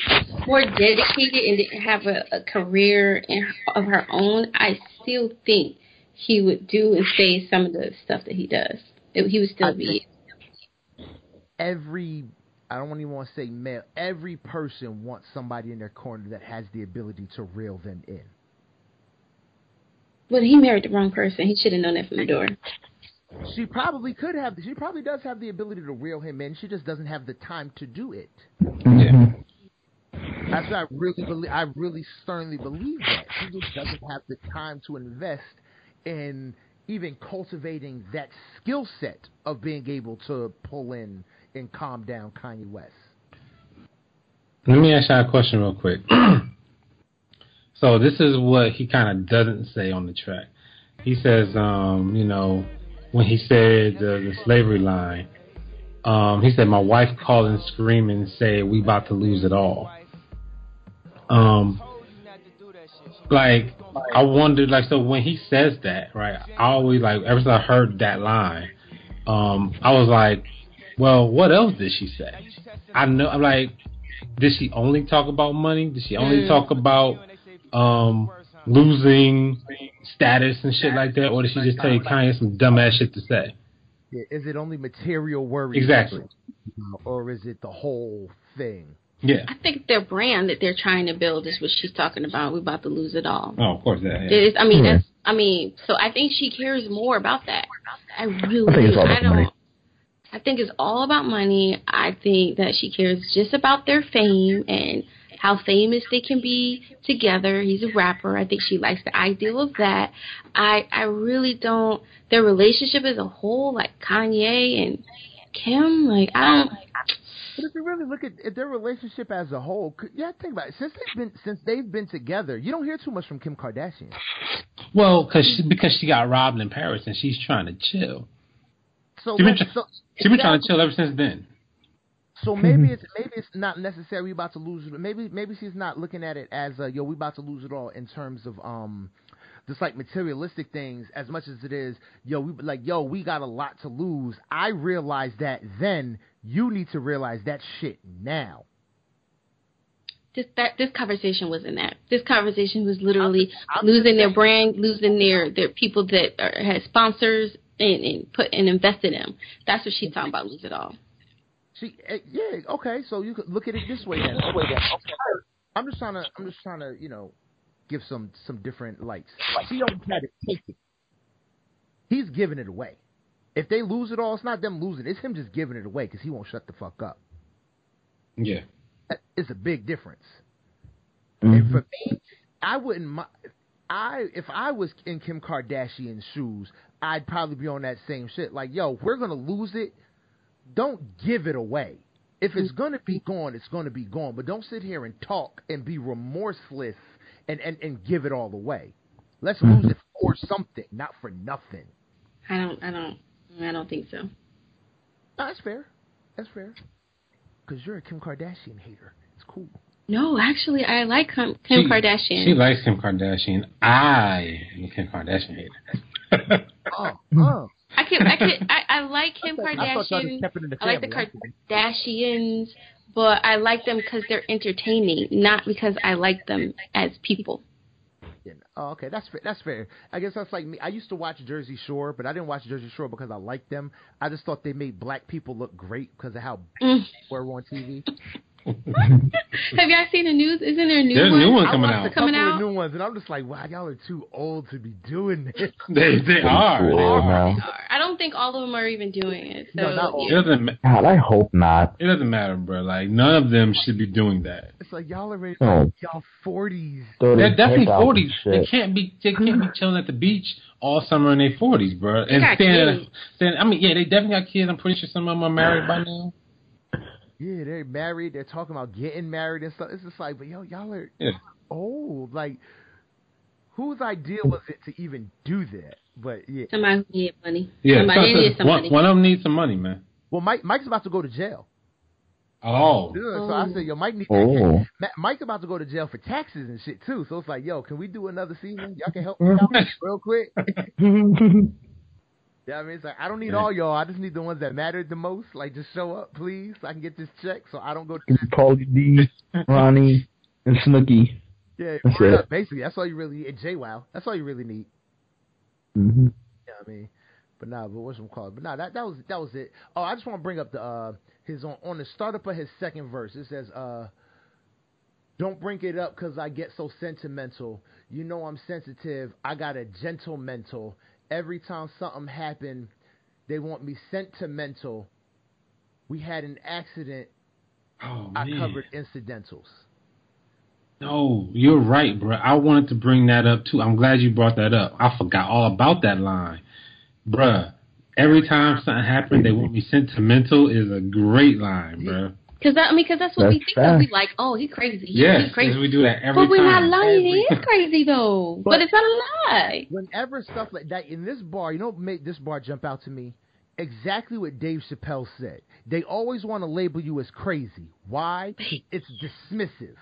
more dedicated and didn't have a, a career in, of her own, I still think he would do and say some of the stuff that he does. It, he would still I be. Every I don't even want to say male. Every person wants somebody in their corner that has the ability to reel them in. But he married the wrong person. He should have known that from the door. She probably could have. She probably does have the ability to reel him in. She just doesn't have the time to do it. Yeah. That's what I really believe. I really sternly believe that she just doesn't have the time to invest in even cultivating that skill set of being able to pull in and calm down Kanye West. Let me ask you a question real quick. <clears throat> so this is what he kind of doesn't say on the track. He says, um, you know, when he said the, the slavery line, um, he said, "My wife called and screaming and we about to lose it all." Um, like I wondered, like, so when he says that, right? I always like ever since I heard that line, um, I was like, well, what else did she say? I know, I'm like, did she only talk about money? Did she only Mm. talk about um losing status and shit like that, or did she just tell you Kanye some dumbass shit to say? Yeah, Is it only material worries? Exactly. Or is it the whole thing? Yeah. I think their brand that they're trying to build is what she's talking about. We're about to lose it all. Oh, of course, that. Yeah. It is, I mean, Yeah. that's. I mean, so I think she cares more about that. I really. I think it's all about I don't. money. I think it's all about money. I think that she cares just about their fame and how famous they can be together. He's a rapper. I think she likes the ideal of that. I I really don't. Their relationship as a whole, like Kanye and Kim, like I don't. But if you really look at, at their relationship as a whole, c- yeah, think about it. Since they've been since they've been together, you don't hear too much from Kim Kardashian. Well, cause she, because she got robbed in Paris and she's trying to chill. So, She been let- tr- so She's been trying to chill ever since then. So maybe it's maybe it's not necessarily about to lose it. Maybe maybe she's not looking at it as uh, yo, we about to lose it all in terms of um just like materialistic things as much as it is yo, we like yo, we got a lot to lose. I realized that then. You need to realize that shit now. This that this conversation wasn't that. This conversation was literally I'm losing their brand, losing their their people that are, had sponsors and, and put and invested in them. That's what she's talking about. Lose it all. She, eh, yeah, okay. So you could look at it this way then. I'm just trying to, I'm just trying to, you know, give some some different lights. She don't try to take it. He's giving it away. If they lose it all, it's not them losing. It's him just giving it away because he won't shut the fuck up. Yeah. It's a big difference. Mhm. And for me, I wouldn't. mi- I if I was in Kim Kardashian's shoes, I'd probably be on that same shit. Like, yo, we're gonna lose it. Don't give it away. If it's mm-hmm. gonna be gone, it's gonna be gone. But don't sit here and talk and be remorseless and and, and give it all away. Let's mm-hmm. lose it for something, not for nothing. I don't. I don't. I don't think so. No, that's fair. That's fair. Cause you're a Kim Kardashian hater. It's cool. No, actually, I like Kim, Kim She- Kardashian. She likes Kim Kardashian. I am a Kim Kardashian hater. <laughs> Oh, oh. I can. I can. I, I like Kim <laughs> I thought y'all just Kardashian. kept it in the I like the. Kardashians, but I like them because they're entertaining, not because I like them as people. Oh, okay, that's fair. That's fair. I guess that's like me. I used to watch Jersey Shore, but I didn't watch Jersey Shore because I liked them. I just thought they made black people look great because of how Mm. they were on TV. <laughs> Have y'all seen the news? Isn't there a new There's a new one coming watched out. Coming out? new ones, and I'm just like, wow, y'all are too old to be doing this. <laughs> They they are. They are. I don't think all of them are even doing it. So No, not all. It doesn't. ma- God, I hope not. It doesn't matter, bro. Like none of them should be doing that. It's like y'all are ready, Oh. y'all forties. Throw They're definitely heck out forties. They can't be. They can't be chilling at the beach all summer in their forties, bro. And got standing, kids. standing. I mean, yeah, they definitely got kids. I'm pretty sure some of them are married by <sighs> now. Yeah, they're married. They're talking about getting married and stuff. It's just like, but yo, y'all are Yeah. old. Like, whose idea hmm. was it to even do that? But yeah, Somebody who needed money. Yeah, Somebody so- needed so some one, money. one of them needs some money, man. well, Mike Mike's about to go to jail. Oh, Yeah, so I oh. said, yo, Mike needs. Oh. Ma- Mike's about to go to jail for taxes and shit too. So it's like, yo, can we do another season? Y'all can help me out <laughs> real quick. <laughs> Yeah, I mean, it's like I don't need Yeah. all y'all. I just need the ones that mattered the most. Like, just show up, please, so I can get this check, so I don't go. To Pauly D, Ronnie, and Snooki. yeah, That's up, basically, that's all you really need. And JWoww, that's all you really need. hmm Yeah, I mean, but nah, but what's some called? But nah, that that was that was it. Oh, I just want to bring up the uh his on on the startup of his second verse. It says uh. Don't bring it up because I get so sentimental. You know I'm sensitive. I got a gentle mental. Every time something happened, they want me sentimental. We had an accident. oh I man. covered incidentals. No, you're right, bro. I wanted to bring that up too. I'm glad you brought that up. I forgot all about that line, bruh. Every time something happens, they want me sentimental is a great line, bruh. Because I mean, because that's what we That's think of. We like, oh, he's crazy. He, Yes, he's crazy. we do that every time. but we're time. not lying. He is crazy though. But, But- it's not a lie. Whenever stuff like that in this bar, you know, what made this bar jump out to me. Exactly what Dave Chappelle said. They always want to label you as crazy. Why? It's dismissive.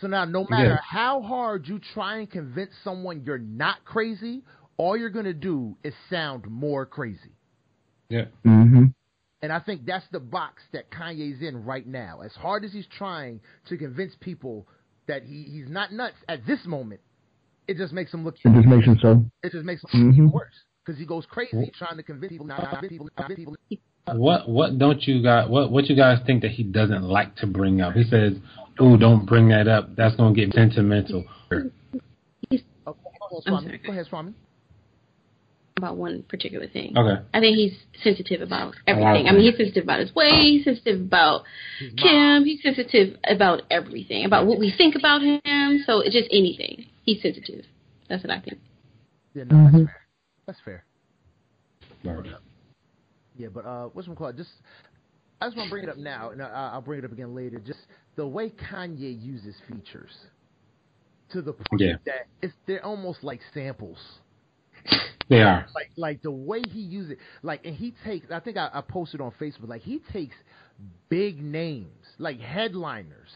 So now, no matter Yeah. how hard you try and convince someone you're not crazy, all you're gonna do is sound more crazy. Yeah. Mm-hmm. And I think that's the box that Kanye's in right now. As hard as he's trying to convince people that he, he's not nuts at this moment, it just makes him look. It just makes him so. It just makes him look Mhm. worse because he goes crazy trying to convince people. Not, convince people, convince people. What what don't you guys what what you guys think that he doesn't like to bring up? He says, "Oh, don't bring that up. That's gonna get sentimental." Oh, go ahead, Swami. sorry. Go ahead, Swami. About one particular thing. Okay. I think he's sensitive about A lot of everything. I mean, he's sensitive about his weight. He's sensitive about His. Kim. He's sensitive about everything, about what we think about him. So it's just anything. He's sensitive. That's what I think. Yeah, no, that's Mhm. fair. That's fair. Yeah, but uh, what's one called? Just I just want to bring it up now, and I, I'll bring it up again later. Just the way Kanye uses features to the point Yeah. that it's they're almost like samples. <laughs> They are. Like like the way he uses it, like and he takes. I think I, I posted on Facebook. Like he takes big names, like headliners.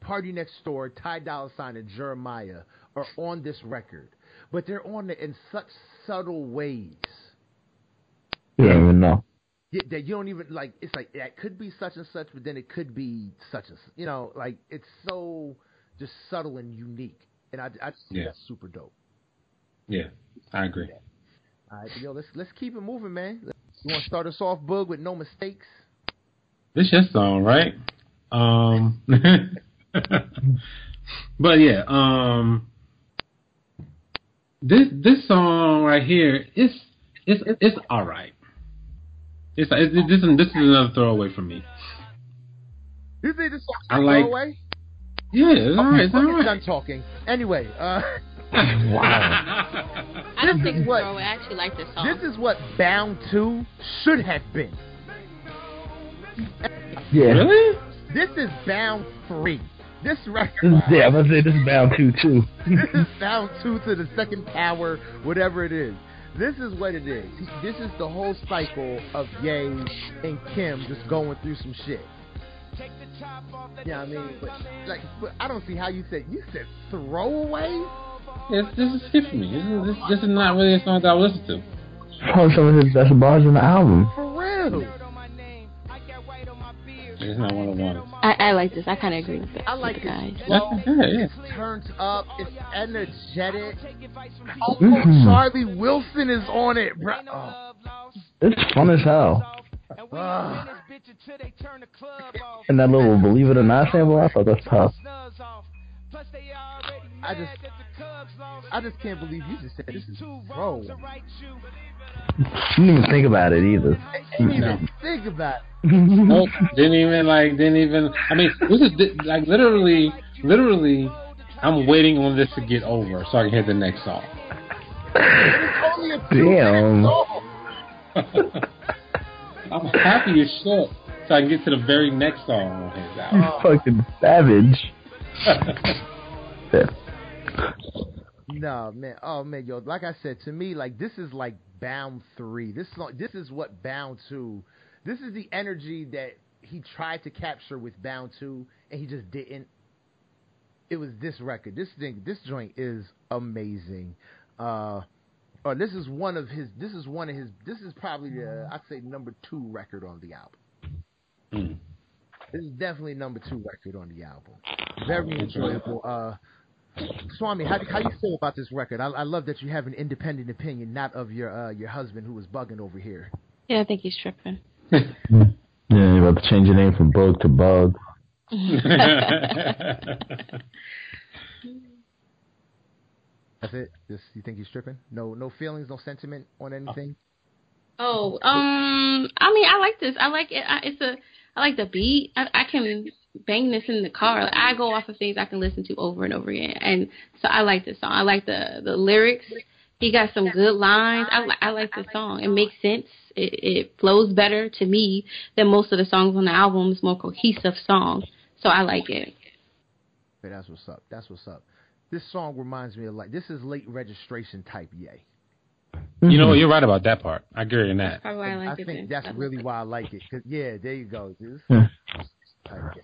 Party Next Door, Ty Dolla Sign, and Jeremiah are on this record, but they're on it in such subtle ways. You don't even know. That you don't even like. It's like that could be such and such, but then it could be such and you know, like it's so just subtle and unique, and I I think Yeah. that's super dope. Yeah, I agree. All right, yo, let's let's keep it moving, man. You want to start us off, Boog, with no mistakes? This your song, right? Um, <laughs> but yeah, um, this this song right here, it's it's it's all right. It's, it's this is this is another throwaway for me. You think this song I like- away? Yeah, it's all right. It's all right. done talking. Anyway, uh, <laughs> Wow. <laughs> I don't This think is it's what- throwaway. I actually like this song. this is what Bound Two should have been. Yeah. really? This is Bound Three. This This record. is, yeah, I'm gonna say this is bound two too. <laughs> this is <laughs> bound two to the second power, whatever it is. This is what it is. This is the whole cycle of Ye and Kim just going through some shit. Yeah, I mean, but like, but I don't see how you said you said throwaway. Yes, this is skip for me. This is this, this is not really a song that I listen to. Probably some of his best bars on the album. For real. It's not one of the ones. I, I like this. I kind of agree with, the, I like with the guys. it. That's Slow, yeah, yeah. it's turned up. It's energetic. Oh, Mhm. Charlie Wilson is on it, bro. Oh. It's fun as hell. Ah. <sighs> And that little believe it or not sample, I thought that's tough. I just, I just can't believe you just said this is throw. You didn't even think about it either. Didn't even think about. It. <laughs> Nope. Didn't even like. Didn't even. I mean, this is like literally, literally. I'm waiting on this to get over so I can hear the next song. It's only a Damn. <laughs> I'm happy as shit so I can get to the very next song on his You fucking savage. <laughs> No man, oh man, yo, like I said, to me, like this is like Bound Three. This song, this is what Bound Two. This is the energy that he tried to capture with Bound Two, and he just didn't. It was this record. This thing, this joint is amazing. Uh, or this is one of his. This is one of his. This is probably the I'd say number two record on the album. Hmm. This is definitely number two record on the album. Very enjoyable. Uh, Swami, how do, how you feel about this record? I, I love that you have an independent opinion, not of your uh, your husband who was bugging over here. Yeah, I think he's tripping. <laughs> Yeah, you're about to change your name from Boog to Bug. <laughs> That's it. Just you think he's tripping? No, no feelings, no sentiment on anything. Oh, um, I mean, I like this. I like it. I, it's a, I like the beat. I, I can bang this in the car. Like, I go off of things I can listen to over and over again, and so I like this song. I like the the lyrics. He got some good lines. I li- I like the song. It makes sense. It it flows better to me than most of the songs on the album. It's more cohesive song, so I like it. Hey, that's what's up. That's what's up. This song reminds me of like this is late registration type yay. you know? You're right about that part. I agree in that. Probably why I I like it. think then. that's really why I like it. 'Cause, yeah, there you go. This Yeah. type yay.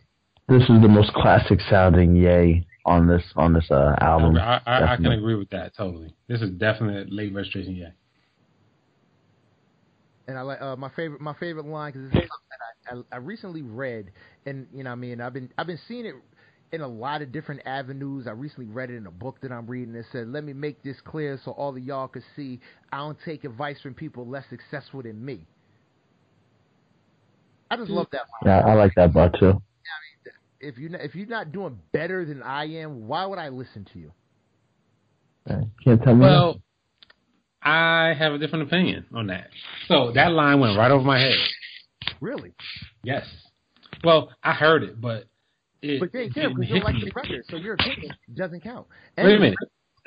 This is the most classic sounding Yay on this on this uh, album. I, I, I can agree with that totally. This is definitely a late registration. Yay. And I like uh, my favorite my favorite line because this is something that I, I I recently read, and you know what I mean I've been I've been seeing it in a lot of different avenues. I recently read it in a book that I'm reading. It said, "Let me make this clear so all of y'all can see. I don't take advice from people less successful than me." I just love that line. Yeah, I like that part too. If you if you're not doing better than I am, why would I listen to you? Yeah, Can't tell me. Well, I have a different opinion on that. So that line went right over my head. Really? Yes. Well, I heard it, but it, But you ain't it care didn't because you don't like the record, so your opinion doesn't count. Wait a minute.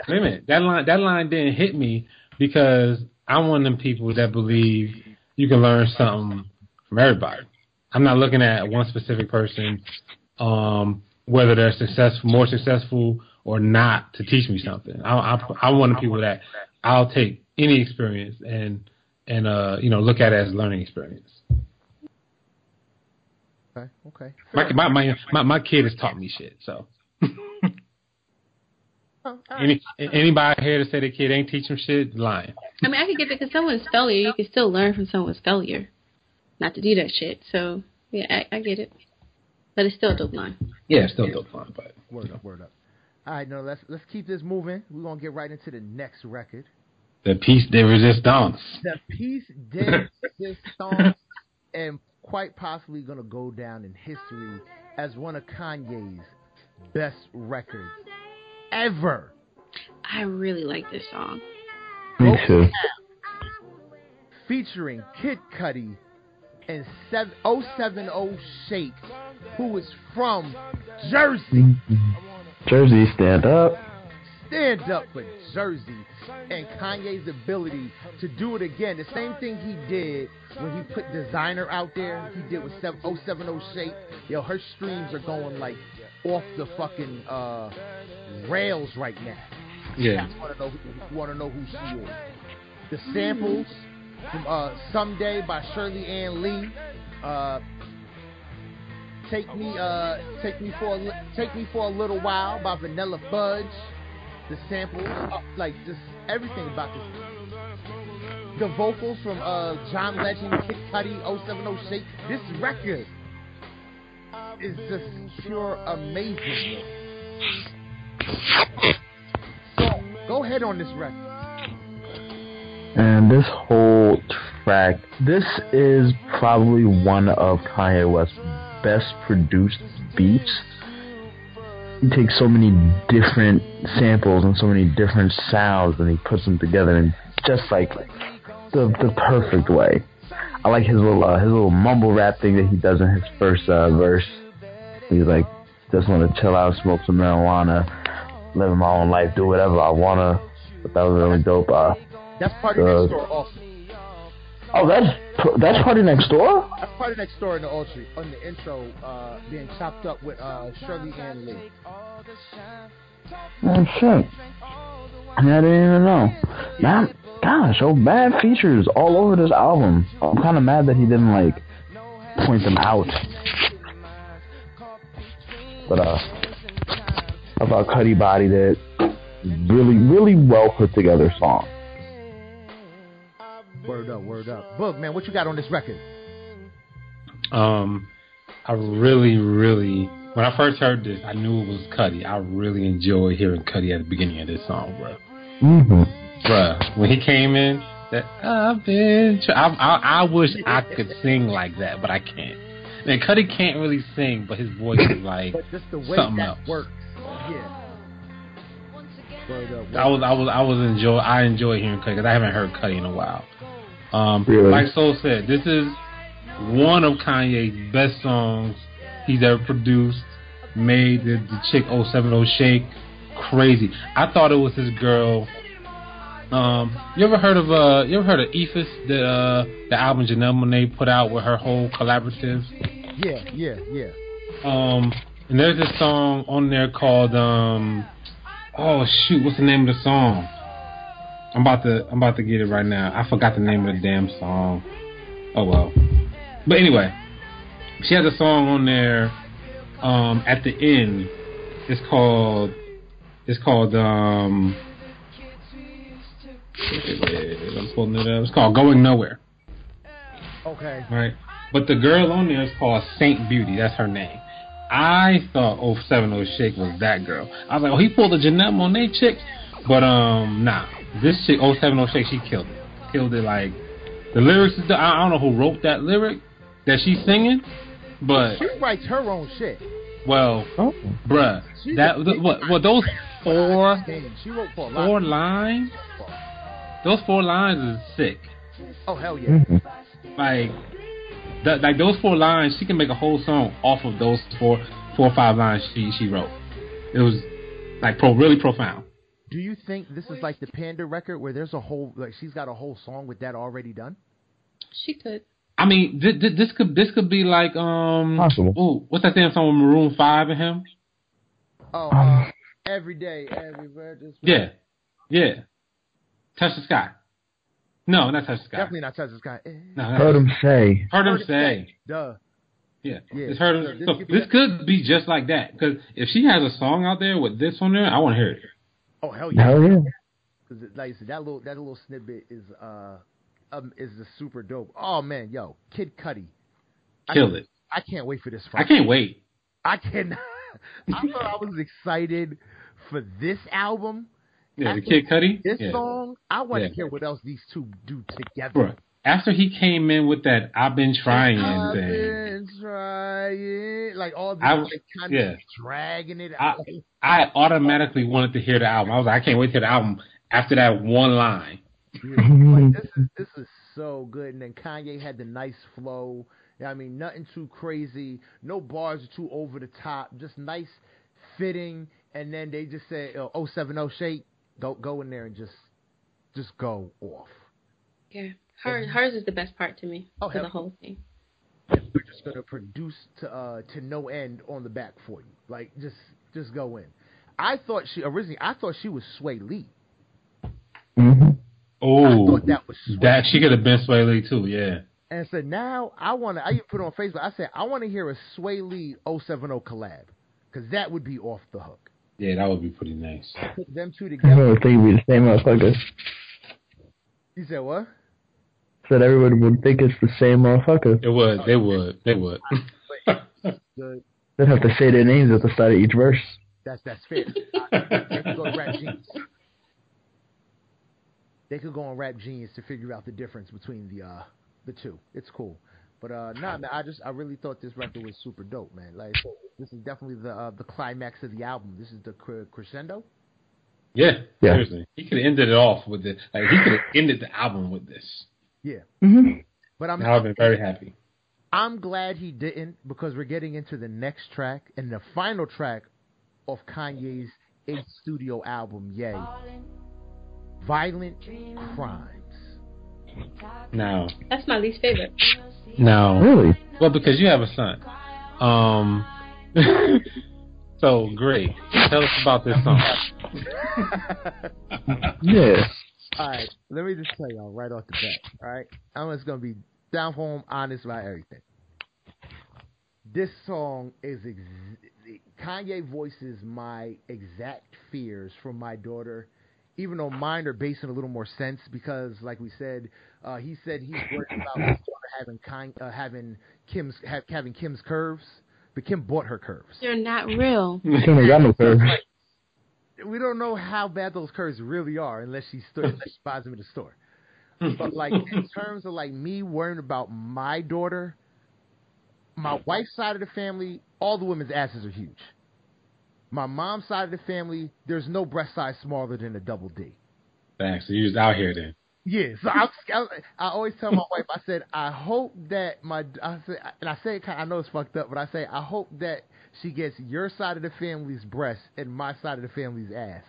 Wait a minute. That line that line didn't hit me because I'm one of them people that believe you can learn something from everybody. I'm not looking at one specific person, um, whether they're successful, more successful or not, to teach me something. I, I, I'm one of the people that I'll take any experience and and uh, you know look at it as a learning experience. Okay. Okay. My my my my, my kid has taught me shit. So Oh, all right. any anybody here to say the kid ain't teaching shit, lying. I mean, I could get that because someone's failure, you can still learn from someone's failure, not to do that shit. So yeah, I, I get it, but it's still a dope line. Yeah, it's still dope fun, but Word up, word up. All right, no, let's let's keep this moving. We're gonna get right into the next record. the piece de resistance. The piece de <laughs> resistance, and quite possibly gonna go down in history as one of Kanye's best records ever. I really like this song. Me too. Featuring Kid Cudi and seven- 070 Shake, who is from Jersey. Jersey, stand up. stand up for Jersey and Kanye's ability to do it again. The same thing he did when he put Desiigner out there. He did with 070 Shake. Yo, her streams are going like off the fucking uh, rails right now. Yeah. I want to know who, want to know who she is. The samples from uh, "Someday" by Shirley Ann Lee. Uh, take me, uh, take me for a take me for a little while by Vanilla Fudge. The samples, uh, like just everything about this. The vocals from uh, John Legend, Kid Cudi, 070 Shake. This record is just pure amazing. So go ahead on this record. And this whole track, this is probably one of Kanye West's best produced beats. He takes so many different samples and so many different sounds and he puts them together in just like the the perfect way. I like his little uh, his little mumble rap thing that he does in his first uh, verse. He's like, just want to chill out, smoke some marijuana, live my own life, do whatever I wanna. But that was really dope. Uh, That's Party Uh, Next Door also. Oh, that's that's party next door. That's Party Next Door in the ultra, on the intro, uh, being chopped up with uh, Shirley Ann Lee. Oh shit! I didn't even know. Man, gosh, oh bad features all over this album. I'm kind of mad that he didn't like point them out. But uh, about Cudi bodied it. Really, really well put together song. Word up, word up. Boog, man, what you got on this record? Um, I really, really, when I first heard this, I knew it was Cudi. I really enjoyed hearing Cudi at the beginning of this song, bro. Mm-hmm. Bruh, when he came in, that I've been, tr- I, I, I wish I could sing like that, but I can't. And Cudi can't really sing, but his voice is <laughs> like But just the way something that else. works. Yeah. Word up. Word I was, I was, I was enjoy, I enjoy hearing Cudi because I haven't heard Cuddy in a while. Um, Really? like Soul said, this is one of Kanye's best songs he's ever produced. Made the, the chick 070 shake crazy. I thought it was his girl. Um, you ever heard of uh, you ever heard of Eephus, the uh, the album Janelle Monáe put out with her whole collaborative? Yeah, yeah, yeah. Um, and there's a song on there called um, oh shoot, what's the name of the song? I'm about to I'm about to get it right now. I forgot the name of the damn song. Oh well. But anyway, she has a song on there um, at the end, it's called it's called um. I'm pulling it up. It's called Going Nowhere. Okay. Right. But the girl on there is called Saint Beauty. That's her name. I thought 070 Shake was that girl. I was like, oh, he pulled a Janelle Monáe chick. But, um, nah. This chick, 070 Shake, she killed it. Killed it like. The lyrics is. The, I don't know who wrote that lyric that she's singing. But, She writes her own shit. well, Oh. bruh. She's That, a- what, what, those four, she wrote for a four lines? Those four lines is sick. Oh hell yeah. Mhm. like that like those four lines she can make a whole song off of those four four or five lines she she wrote it was like pro really profound Do you think this is like the Panda record where there's a whole like she's got a whole song with that already done? She could. i mean th- th- this could this could be like um Possible. ooh, what's that damn song with maroon 5 and him Oh, Um, uh, every day, everywhere. Just yeah yeah touch the sky no not touch the sky definitely not touch this guy. no, Heard him say. heard him say Duh. yeah, Yeah. it's heard So him this so could be this could be just like that because if she has a song out there with this on there i want to hear it Oh hell yeah. Hell yeah. Because like you said, that little that little snippet is uh um is the super dope. Oh man, yo, Kid Cudi. I- kill it I can't wait for this. i can't wait I can. <laughs> I thought I was excited for this album. yeah the kid Cudi This yeah. song, I want to Yeah. hear what else these two do together. Bruh, after he came in with that I've been trying I've thing, been trying, like all this, I- like, kind yeah. of dragging it I- out. I automatically wanted to hear the album. I was like, I can't wait to hear the album after that one line. <laughs> like this is this is so good. And then Kanye had the nice flow. I mean, nothing too crazy. No bars are too over the top. Just nice fitting. And then they just said, uh, "Oh, 070 shake, go go in there and just just go off." Yeah. Her, hers is the best part to me Oh, for the whole thing. And just gonna produce to uh to no end on the back for you. Like just just go in. I thought she originally I thought she was Swae Lee. hmm I Oh, thought that was Sway that she could have been Swae Lee too. Yeah, And so now I want to. I even put it on Facebook. I said I want to hear a Swae Lee 070 collab because that would be off the hook. yeah, that would be pretty nice. Put them two I together. would think we'd the same motherfucker. You said what? Said everybody would think it's the same motherfucker. It would. They would. They would. Good. <laughs> They'd have to say their names at the start of each verse. That's that's fair. they could go to Rap Genius. They could go on Rap Genius to figure out the difference between the uh the two. It's cool. But uh nah man, I just I really thought this record was super dope, man. Like this is definitely the uh, the climax of the album. This is the cre- crescendo. yeah, Yeah. seriously, he could have ended it off with this. Like he could have ended the album with this. Yeah. Mm-hmm. But I'm I've been very happy. I'm glad he didn't because we're getting into the next track and the final track of Kanye's eighth studio album, Yay. Violent Crimes. Now, That's my least favorite. now, Really? well, because you have a son. Um. <laughs> so great. Tell us about this song. <laughs> Yeah. Alright, let me just tell y'all right off the bat, alright? I'm just gonna be down home, honest about everything. This song is ex- Kanye voices my exact fears for my daughter, even though mine are based in a little more sense because, like we said, uh, he said he's worried about his daughter having kind, uh, having Kim's ha- having Kim's curves, but Kim bought her curves. They're not real. Kim ain't got no curves. We don't know how bad those curves really are unless she st- unless she buys them in the store. But like in <laughs> terms of like me worrying about my daughter, my wife's side of the family, all the women's asses are huge. My mom's side of the family, there's no breast size smaller than a double D. Thanks. So you was out here then. Yeah, so I, I, I always tell my wife, I said, I hope that my, I said, and I say it kind, I know it's fucked up, but I say, I hope that she gets your side of the family's breast and my side of the family's ass.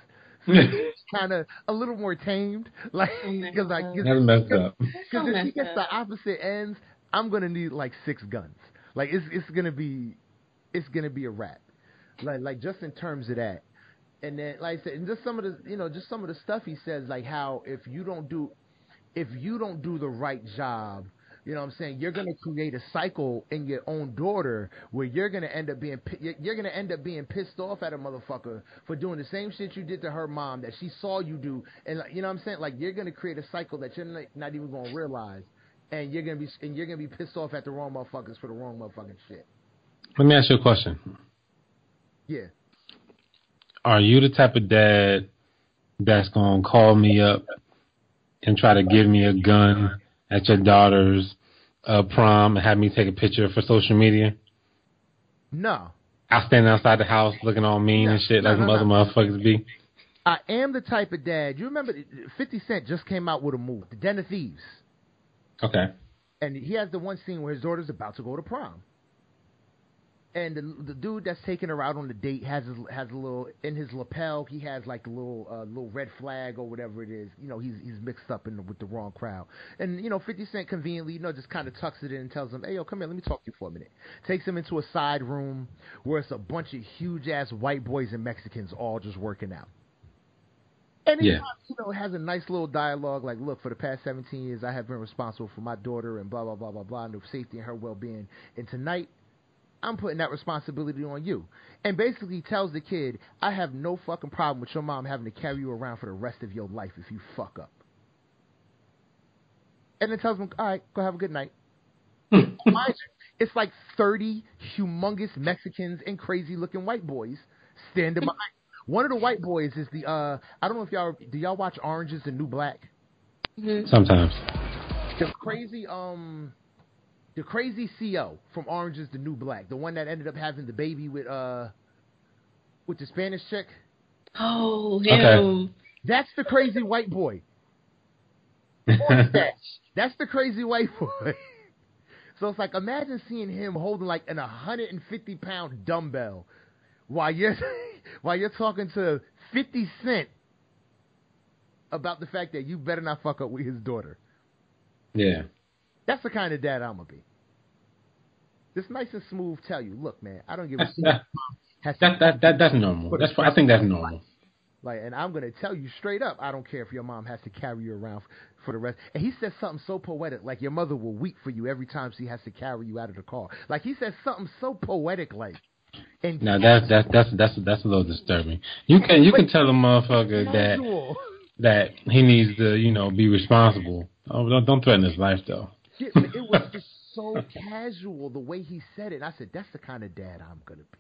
<laughs> kind of a little more tamed, <laughs> like because like That's messed up. because if she gets up. the opposite ends, I'm gonna need like six guns. Like it's it's gonna be it's gonna be a wrap. Like like just in terms of that. And then like I said, and just some of the you know, just some of the stuff he says, like how if you don't do if you don't do the right job, You know what I'm saying? You're going to create a cycle in your own daughter where you're going to end up being you're- going to end up being pissed off at a motherfucker for doing the same shit you did to her mom that she saw you do, and like, you know what I'm saying? Like you're going to create a cycle that you're not, not even going to realize, and you're going to be and you're going to be pissed off at the wrong motherfuckers for the wrong motherfucking shit. Let me ask you a question. Yeah. Are you the type of dad that's gonna call me up and try to give me a gun at your daughter's uh, prom and have me take a picture for social media? No. I stand outside the house looking all mean and shit like No, some no, other motherfuckers be. I am the type of dad. You remember 50 Cent just came out with a movie, The Den of Thieves. Okay. and he has the one scene where his daughter's about to go to prom. And the, the dude that's taking her out on the date has his, has a little in his lapel. He has like a little uh, little red flag or whatever it is. You know, he's he's mixed up in the, with the wrong crowd. And you know, Fifty Cent conveniently, you know, just kind of tucks it in and tells him, "Hey, yo, come here, let me talk to you for a minute." Takes him into a side room where it's a bunch of huge ass white boys and Mexicans all just working out. And he, Yeah. you know, has a nice little dialogue like, look, for the past 17 years, I have been responsible for my daughter and blah, blah, blah, blah, blah, and the safety and her well being. And tonight, I'm putting that responsibility on you. And basically tells the kid, I have no fucking problem with your mom having to carry you around for the rest of your life if you fuck up. And then tells him, all right, go have a good night. <laughs> It's like 30 humongous Mexicans and crazy looking white boys standing behind. One of the white boys is the uh I don't know if y'all do y'all watch Orange is the New Black? Sometimes. The crazy um the crazy CO from Orange is the New Black, the one that ended up having the baby with uh with the Spanish chick. Oh, Okay. That's the crazy white boy. That- <laughs> That's the crazy white boy. <laughs> So it's like imagine seeing him holding like an 150 pound dumbbell while you're <laughs> while you're talking to 50 Cent about the fact that you better not fuck up with his daughter. yeah. That's the kind of dad I'm gonna be. Just nice and smooth. Tell you, look, man, I don't give a shit. that, that, that, that, that's normal. That's, I think that's normal. Like, and I'm gonna tell you straight up, I don't care if your mom has to carry you around for the rest. And he says something so poetic, like your mother will weep for you every time she has to carry you out of the car. Like he says something so poetic, like. And Now that's that's that's that's that's a little disturbing. You can you can tell a motherfucker that that he needs to you know be responsible. Oh, don't don't threaten his life though. Yeah, but it was just so casual the way he said it. I said, that's the kind of dad I'm gonna be.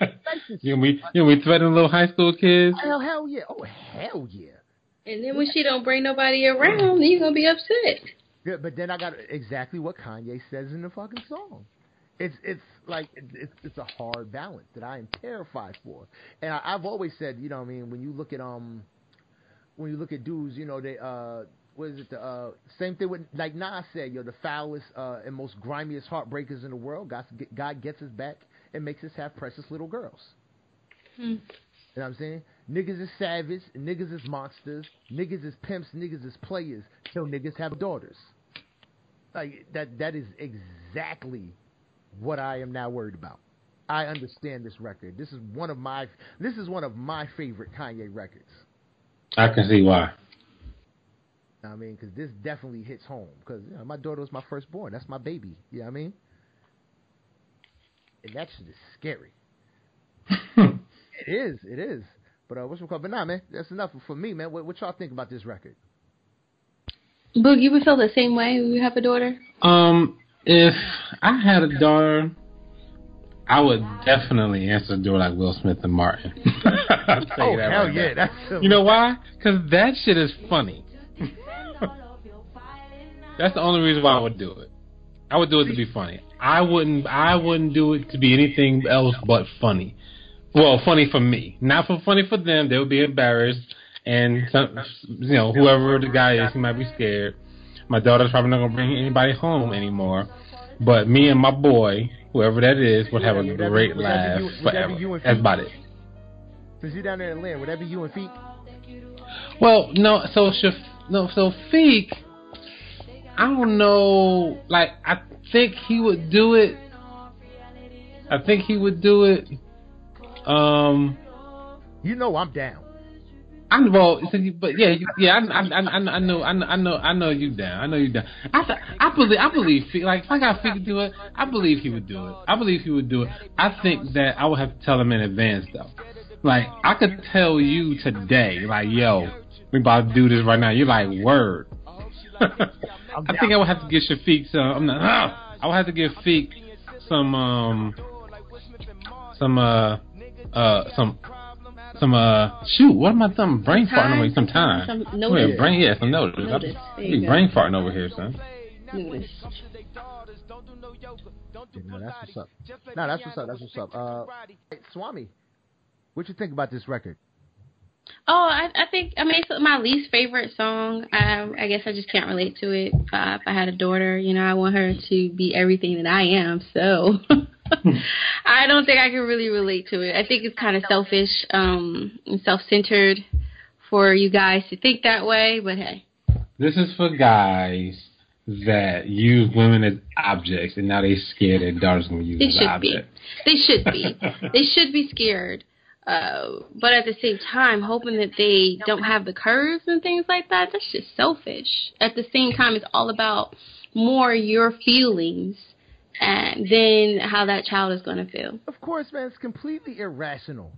Nice and You <laughs> we you we threatening little high school kids? Hell, hell yeah! Oh, hell yeah! And then when she don't bring nobody around, then you gonna be upset. Yeah, but then I got exactly what Kanye says in the fucking song. It's it's like it's it's a hard balance that I am terrified for, and I, I've always said, you know, what I mean, when you look at um, when you look at dudes, you know, they uh, what is it? The uh, same thing with like Nas said, yo, the foulest uh, and most grimiest heartbreakers in the world. God, God gets us back and makes us have precious little girls. Hmm. You know what I'm saying? Niggas is savage, niggas is monsters, niggas is pimps, niggas is players, till niggas have daughters. Like that that is exactly what I am now worried about. I understand this record. This is one of my this is one of my favorite Kanye records. I can see why. I mean, because this definitely hits home. Because you know, my daughter was my firstborn. That's my baby. You know what I mean? And that shit is scary. <laughs> It is. It is. But uh, what's it called? But nah, man, that's enough for me, man. What, what y'all think about this record? Boog, you would feel the same way when you have a daughter? Um, if I had a daughter, I would definitely answer the door like Will Smith and Martin. <laughs> I'll tell you that hell right yeah! now. That's You know why? Because that shit is funny. That's the only reason why I would do it. I would do it to be funny. I wouldn't. I wouldn't do it to be anything else but funny. Well, funny for me, not for funny for them. They would be embarrassed, and some, you know, whoever the guy is, he might be scared. My daughter's probably not gonna bring anybody home anymore. But me and my boy, whoever that is, would have a Would that be- great laugh you- would that be forever. That's about it. Since you down there in Atlanta, would that be you and Feek? Well, no, so Shaf- no, so Feek, I don't know. Like, I think he would do it. I think he would do it. Um, You know I'm down. I'm well, but yeah, yeah. I, I, I, I know, I know, I know, I know you down. I know you down. I, I believe, I believe, like if I got Fig to do it, I believe he would do it. I believe he would do it. I think that I would have to tell him in advance though. Like I could tell you today, like yo, we about to do this right now. You're like word. <laughs> I think I would have to give Shafiq some. I'm not. ah! I would have to give Feek some um some uh uh some some uh shoot. What am I doing? Brain farting over here. Some time. Some Wait, notice. brain yeah, some notice. Notice. I There you be go. brain farting over here, son. Notice. No, that's what's up. No, that's what's up. That's what's up. Uh, hey, Swami, what you think about this record? Oh, I, I think I mean it's my least favorite song. I, I guess I just can't relate to it. If I, if I had a daughter, you know, I want her to be everything that I am. So <laughs> I don't think I can really relate to it. I think it's kind of selfish, um, and self-centered for you guys to think that way. But hey, This is for guys that use women as objects, and now they scared their daughters gonna use they as should be. They should be. <laughs> they should be scared. Uh, but at the same time, hoping that they don't have the curves and things like that, that's just selfish. At the same time, it's all about more your feelings and then how that child is going to feel. Of course, man, it's completely irrational.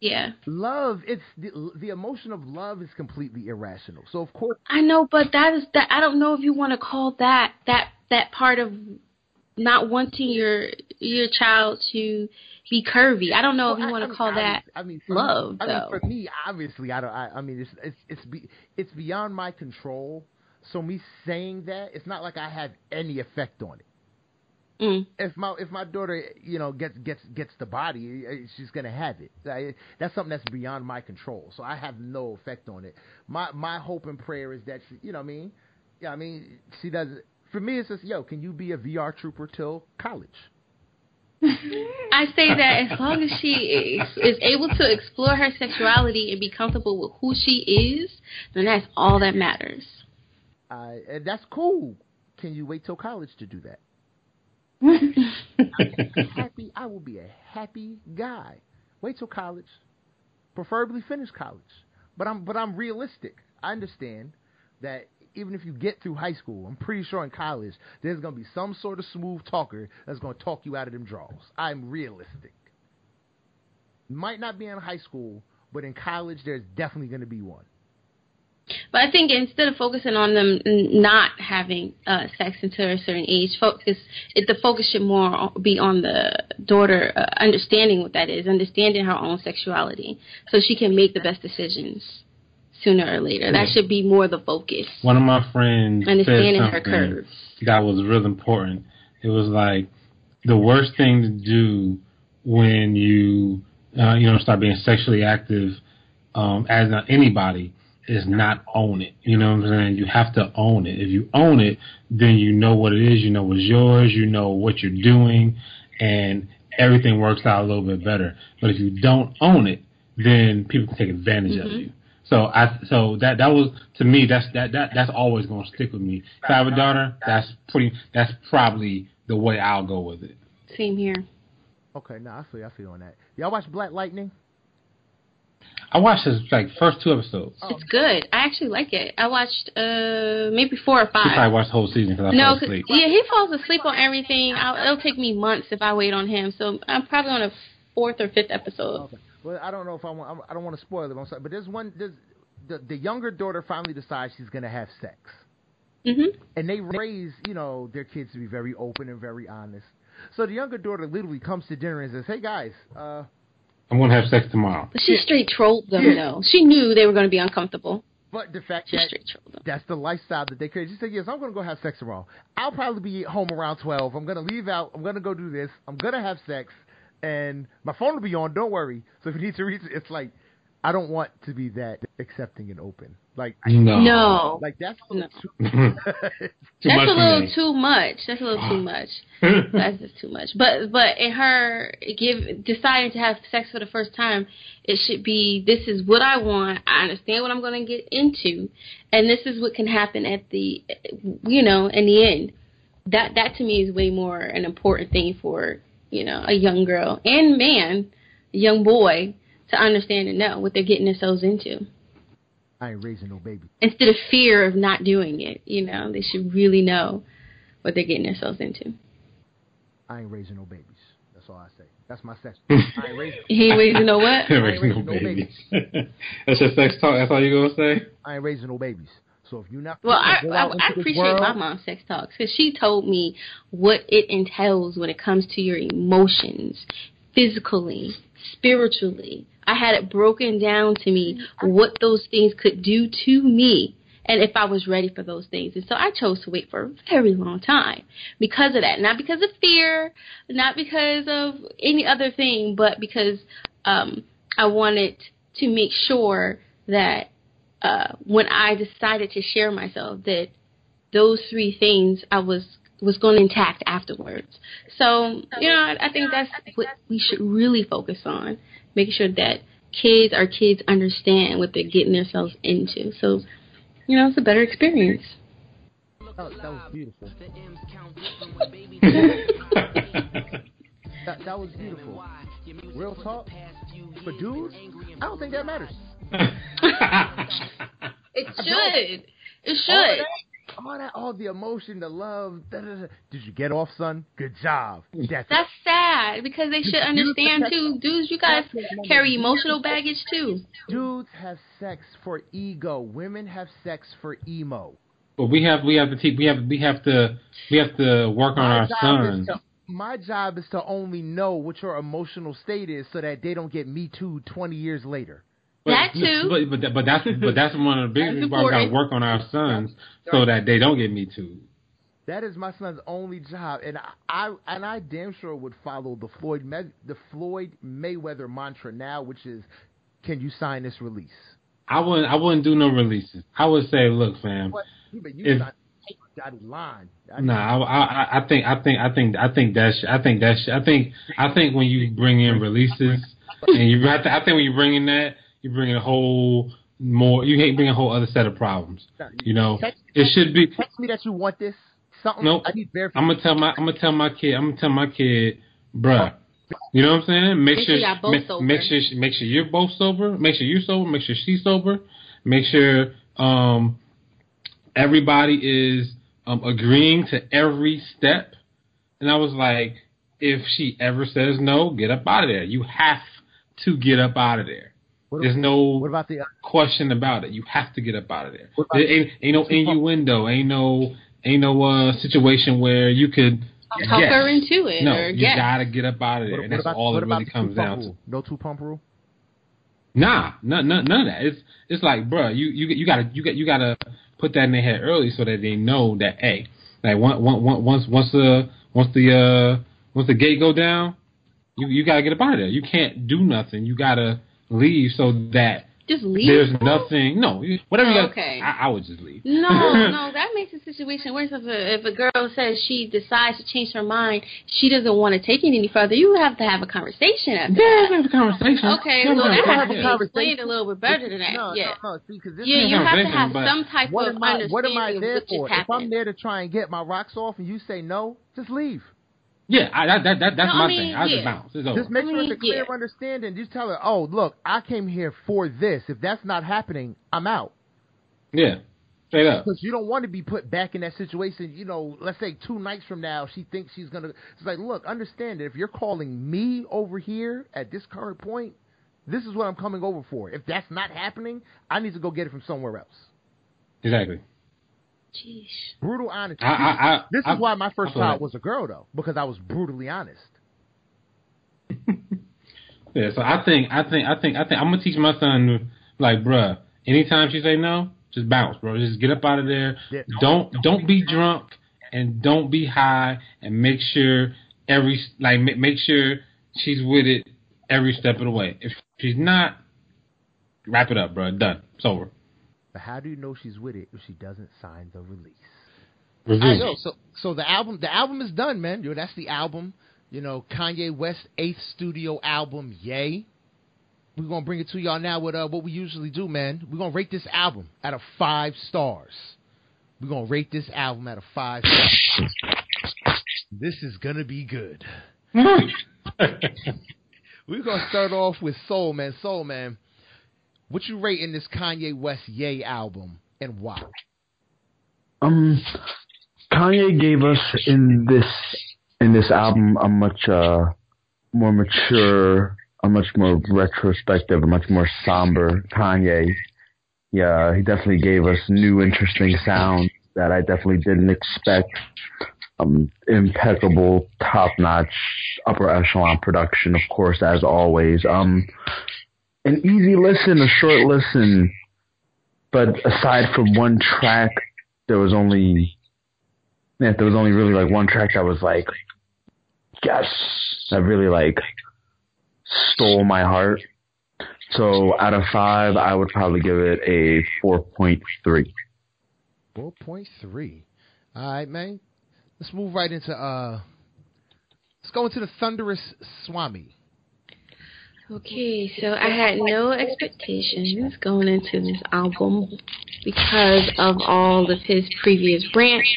Yeah. Love, it's the, the emotion of love is completely irrational. So of course, I know, but that is that. I don't know if you want to call that that that part of not wanting your your child to be curvy. I don't know if you I- want I to mean, call that I mean, love, Me, I mean, though. for me, obviously, I don't. I, I mean, it's it's it's be, it's beyond my control. So me saying that, it's not like I have any effect on it. Mm. If my if my daughter, you know, gets gets gets the body, eh, she's gonna have it. That's something that's beyond my control. So I have no effect on it. My my hope and prayer is that she, you know, what I mean, yeah, I mean, she does. For me, it's just, yo, can you be a VR trooper till college? I say that as long as she is, is able to explore her sexuality and be comfortable with who she is, then that's all that matters. Uh, and that's cool. Can you wait till college to do that? <laughs> happy. I will be a happy guy. Wait till college, preferably finish college. But I'm but I'm realistic. I understand that even if you get through high school, I'm pretty sure in college there's gonna be some sort of smooth talker that's gonna talk you out of them draws. I'm realistic. Might not be in high school, but in college there's definitely gonna be one. But I think instead of focusing on them not having uh, sex until a certain age, focus it, the focus should more be on the daughter uh, understanding what that is, understanding her own sexuality, so she can make the best decisions sooner or later. That Yeah. should be more the focus. One of my friends said Understanding her curves. that was real important. It was like the worst thing to do when you uh, you know start being sexually active um, as not anybody is not own it. You know what I'm saying? You have to own it. If you own it, then you know what it is. You know what's yours. You know what you're doing, and everything works out a little bit better. But if you don't own it, then people can take advantage of Mhm. you. So I so that that was to me that's that that that's always gonna stick with me. If I have a daughter, that's pretty that's probably the way I'll go with it. Same here. Okay, now I feel I feel on that. Y'all watch Black Lightning? I watched his like first two episodes. It's good. I actually like it. I watched uh maybe four or You probably five. watched the whole season because I No, fell 'cause- asleep. yeah, he falls asleep on everything. I'll, it'll take me months if I wait on him. So I'm probably on a fourth or fifth episode. Okay. Well, I don't know if I want. I don't want to spoil it. I'm sorry, but there's one. There's the the younger daughter finally decides she's gonna have sex, Mhm. and they raise you know their kids to be very open and very honest. So the younger daughter literally comes to dinner and says, "Hey guys, uh, I'm gonna have sex tomorrow. But she straight trolled them Yeah. though. She knew they were going to be uncomfortable. but the fact She that straight trolled them. that's the lifestyle that they create." She said, "Yes, I'm gonna go have sex tomorrow. I'll probably be home around twelve. I'm gonna leave out. I'm gonna go do this. I'm gonna have sex, and my phone will be on. Don't worry. So if you need to reach, it's like." I don't want to be that accepting and open. Like, No. No, like that's No. too, <laughs> <laughs> too that's much a little too much. That's a little too <sighs> much. <laughs> That's just too much. But but in her give deciding to have sex for the first time, it should be this is what I want. I understand what I'm going to get into, and this is what can happen at the you know in the end. That that to me is way more an important thing for you know a young girl and man, a young boy to understand and know what they're getting themselves into. I ain't raising no baby. instead of fear of not doing it. You know, they should really know what they're getting themselves into. I ain't raising no babies. That's all I say. That's my sex. <laughs> I ain't raising. He ain't raising no what? <laughs> Raising no raising no babies. <laughs> That's your sex talk. That's all you gonna say? I ain't raising no babies. So if you're not Well, I, I, I appreciate world, my mom's sex talks because she told me what it entails when it comes to your emotions, physically, spiritually. I had it broken down to me what those things could do to me and if I was ready for those things. And so I chose to wait for a very long time because of that. Not because of fear, not because of any other thing, but because um, I wanted to make sure that uh, when I decided to share myself, that those three things I was was going intact afterwards. So you know, I, I think that's what we should really focus on, making sure that kids, our kids, understand what they're getting themselves into. So you know, it's a better experience. that, that was beautiful. <laughs> That, that was beautiful. Real talk. For dudes, I don't think that matters. <laughs> It should. It All should. that, all that, all the emotion, the love. Da, da, da. Did you get off, son? Good job. That's, That's sad because they should understand too. Dudes, you guys carry emotional baggage too. dudes have sex for ego. Women have sex for emo. but we have we have to teach we have we have to we have to work on My our job sons. to- my job is to only know what your emotional state is, so that they don't get me too twenty years later. But, That too. But but, that- but that's but that's one of the biggest reasons why we gotta work on our sons so that they don't get me too. That is my son's only job, and I, I and I damn sure would follow the Floyd May, the Floyd Mayweather mantra now, which is, "Can you sign this release?" I wouldn't I wouldn't do no releases. I would say, look, fam. What? Yeah, but you If- signed dotted line. I- Nah, I, I, I think, I think, I think, I think that's, I think that's, I think, I think when you bring in releases, and you, I, th- I think when you bring in that, you bring in a whole more, you hate bring a whole other set of problems. You know, Text, it should be. text me that you want this. Something. Nope. I need verification. I'm gonna tell my, I'm gonna tell my kid, I'm gonna tell my kid, bruh. You know what I'm saying? Make Make sure, sure y'all both make, sober. make sure, make sure you're both sober. Make sure you're sober. Make sure she's sober. Make sure um, everybody is um, agreeing to every step. And I was like, if she ever says no, get up out of there. You have to get up out of there. What There's about- no What about the? question about it. You have to get up out of there. There ain't, ain't no innuendo. Ain't no ain't no uh, situation where you could Talk guess. her into it No, or you guess. gotta get up out of there, What, and what that's about, all what it really comes two pump down to. No two pump rule. Nah, none, none, none of that. It's it's like, bruh, you you you gotta you got you gotta put that in their head early so that they know that hey, like one, one, one, once once the once the uh once the gate go down, you you gotta get up out of there. You can't do nothing. You gotta leave so that Just leave. there's nothing. No, whatever you Oh, got. okay. I, I would just leave. No, <laughs> no, that makes the situation worse. If a, if a girl says she decides to change her mind, she doesn't want to take it any further. You have to have a conversation after Yeah, that. have a conversation. Okay, Have well that has to be Yeah. explained a little bit better than that. No, yeah, no, no. See, because this yeah, is you have to have some type what of am I? understanding What am I there for? If I'm there to try and get my rocks off, and you say no, just leave. Yeah, I, that, that, that, that's No, my I mean, thing. I yeah. just bounce. It's over. Just make sure it's a mean, clear yeah. understanding. Just tell her, oh, look, I came here for this. If that's not happening, I'm out. yeah, straight up. Because you don't want to be put back in that situation. You know, let's say two nights from now, she thinks she's gonna. It's like, look, understand that if you're calling me over here at this current point, this is what I'm coming over for. If that's not happening, I need to go get it from somewhere else. Exactly. Jeez. Brutal honesty. I, I, I, this I, is why my first I feel child that. was a girl, though, because I was brutally honest. <laughs> Yeah, so I think, I think, I think, I think I'm gonna teach my son like, bruh, anytime she say no, just bounce, bro. Just get up out of there. Yeah. Don't, don't be drunk and don't be high, and make sure every like make sure she's with it every step of the way. If she's not, wrap it up, bro. Done. It's over. But how do you know she's with it if she doesn't sign the release? Review. I know. So, so the album, the album is done, man. Yo, that's the album. You know, Kanye West eighth studio album. Ye. We're gonna bring it to y'all now with uh, what we usually do, man. We're gonna rate this album out of five stars. We're gonna rate this album out of five stars. This is gonna be good. <laughs> We're gonna start off with Soul Man. Soul Man. What you rating this Kanye West Ye album and why? Um, Kanye gave us in this in this album a much uh more mature, a much more retrospective, a much more somber Kanye. Yeah, he definitely gave us new, interesting sounds that I definitely didn't expect. Um, impeccable, top-notch, upper echelon production, of course, as always. Um, an easy listen, a short listen, but aside from one track, there was only, yeah, there was only really like one track that was like, yes, that really like stole my heart. So out of five, I would probably give it a four point three. Four point three. All right, man. Let's move right into uh. Let's go into the thunderous Swami. Okay, so I had no expectations going into this album because of all of his previous rants.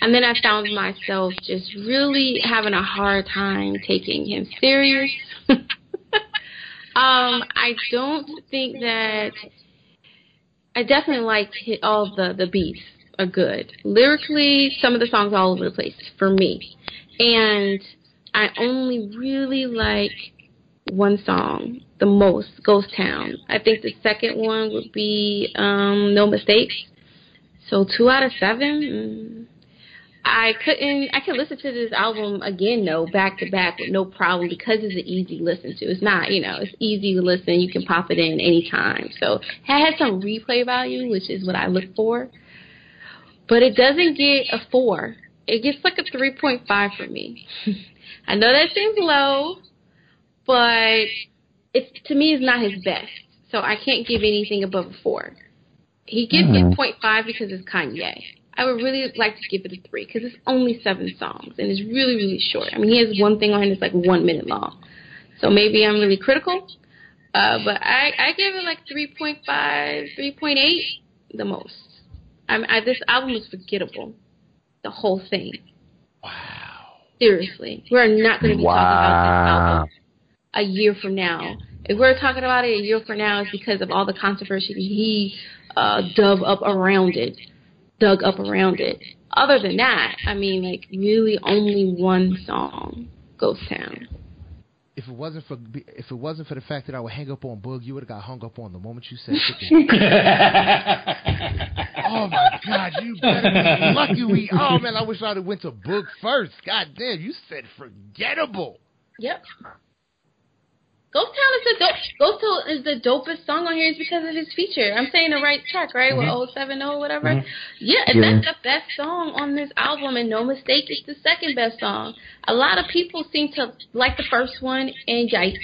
And then I found myself just really having a hard time taking him serious. <laughs> um, I don't think that I definitely liked hit all the the beats are good. Lyrically, some of the songs are all over the place for me. And I only really like one song the most, Ghost Town. I think the second one would be um, No Mistakes. So two out of seven. Mm. I couldn't. I could listen to this album again, though, back to back with no problem because it's an easy listen to. It's not, you know, it's easy to listen. You can pop it in anytime. So it has some replay value, which is what I look for. But it doesn't get a four. It gets like a three point five for me. <laughs> I know that seems low, but it's to me it's not his best. So I can't give anything above a four. He gives Hmm. it 0.5 because it's Kanye. I would really like to give it a three because it's only seven songs and it's really really short. I mean he has one thing on it that's like one minute long. So maybe I'm really critical. Uh, but I, I give it like 3.5, 3.8 the most. I, I, this album is forgettable. The whole thing. Wow. Seriously. We're not going to be talking about this album a year from now. If we're talking about it a year from now, it's because of all the controversy he uh, dug up around it. Dug up around it. Other than that, I mean, like, really only one song, Ghost Town. If it wasn't for if it wasn't for the fact that I would hang up on Boog, you would have got hung up on the moment you said it. <laughs> oh my God, you better be lucky we. Oh man, I wish I'd have went to Boog first. God damn, you said forgettable. Yep. Ghost Town is the dope. Ghost Town is the dopest song on here is because of his feature. I'm saying the right track, right? Mm-hmm. With 070 whatever. Mm-hmm. Yeah, and yeah. that's the best song on this album, and no mistake, it's the second best song. A lot of people seem to like the first one, and yikes,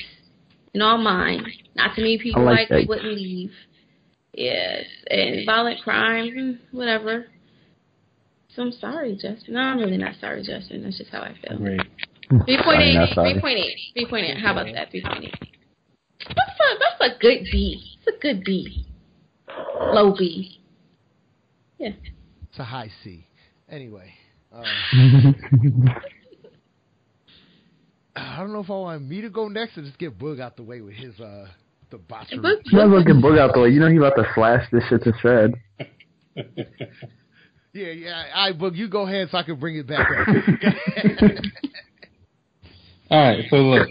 and all mine. Not to me, people I like, like wouldn't leave. Yes, and violent crime, whatever. So I'm sorry, Justin. No, I'm really not sorry, Justin. That's just how I feel. Right. 3.8, 3.8, 3.8. How about that? 3.8. That's a, that's a good B. It's a good B. Low B. Yeah. It's a high C. Anyway. Uh, <laughs> I don't know if I want me to go next or just get Boog out the way with his uh the botcher. Boog, Boog. looking get Boog out the way. You know he about to slash this shit to shred. <laughs> yeah, yeah. All right, Boog, you go ahead so I can bring it back up. <laughs> All right, so look.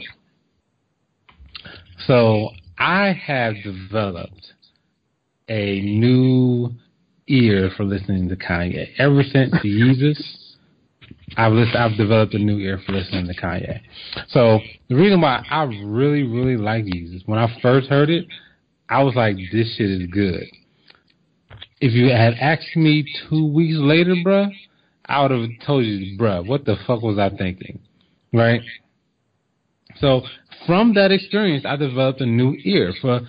So I have developed a new ear for listening to Kanye. Ever since Jesus, I've listened, I've developed a new ear for listening to Kanye. So the reason why I really, really like Jesus, when I first heard it, I was like, this shit is good. If you had asked me two weeks later, bruh, I would have told you, bruh, what the fuck was I thinking? Right? So from that experience, I developed a new ear for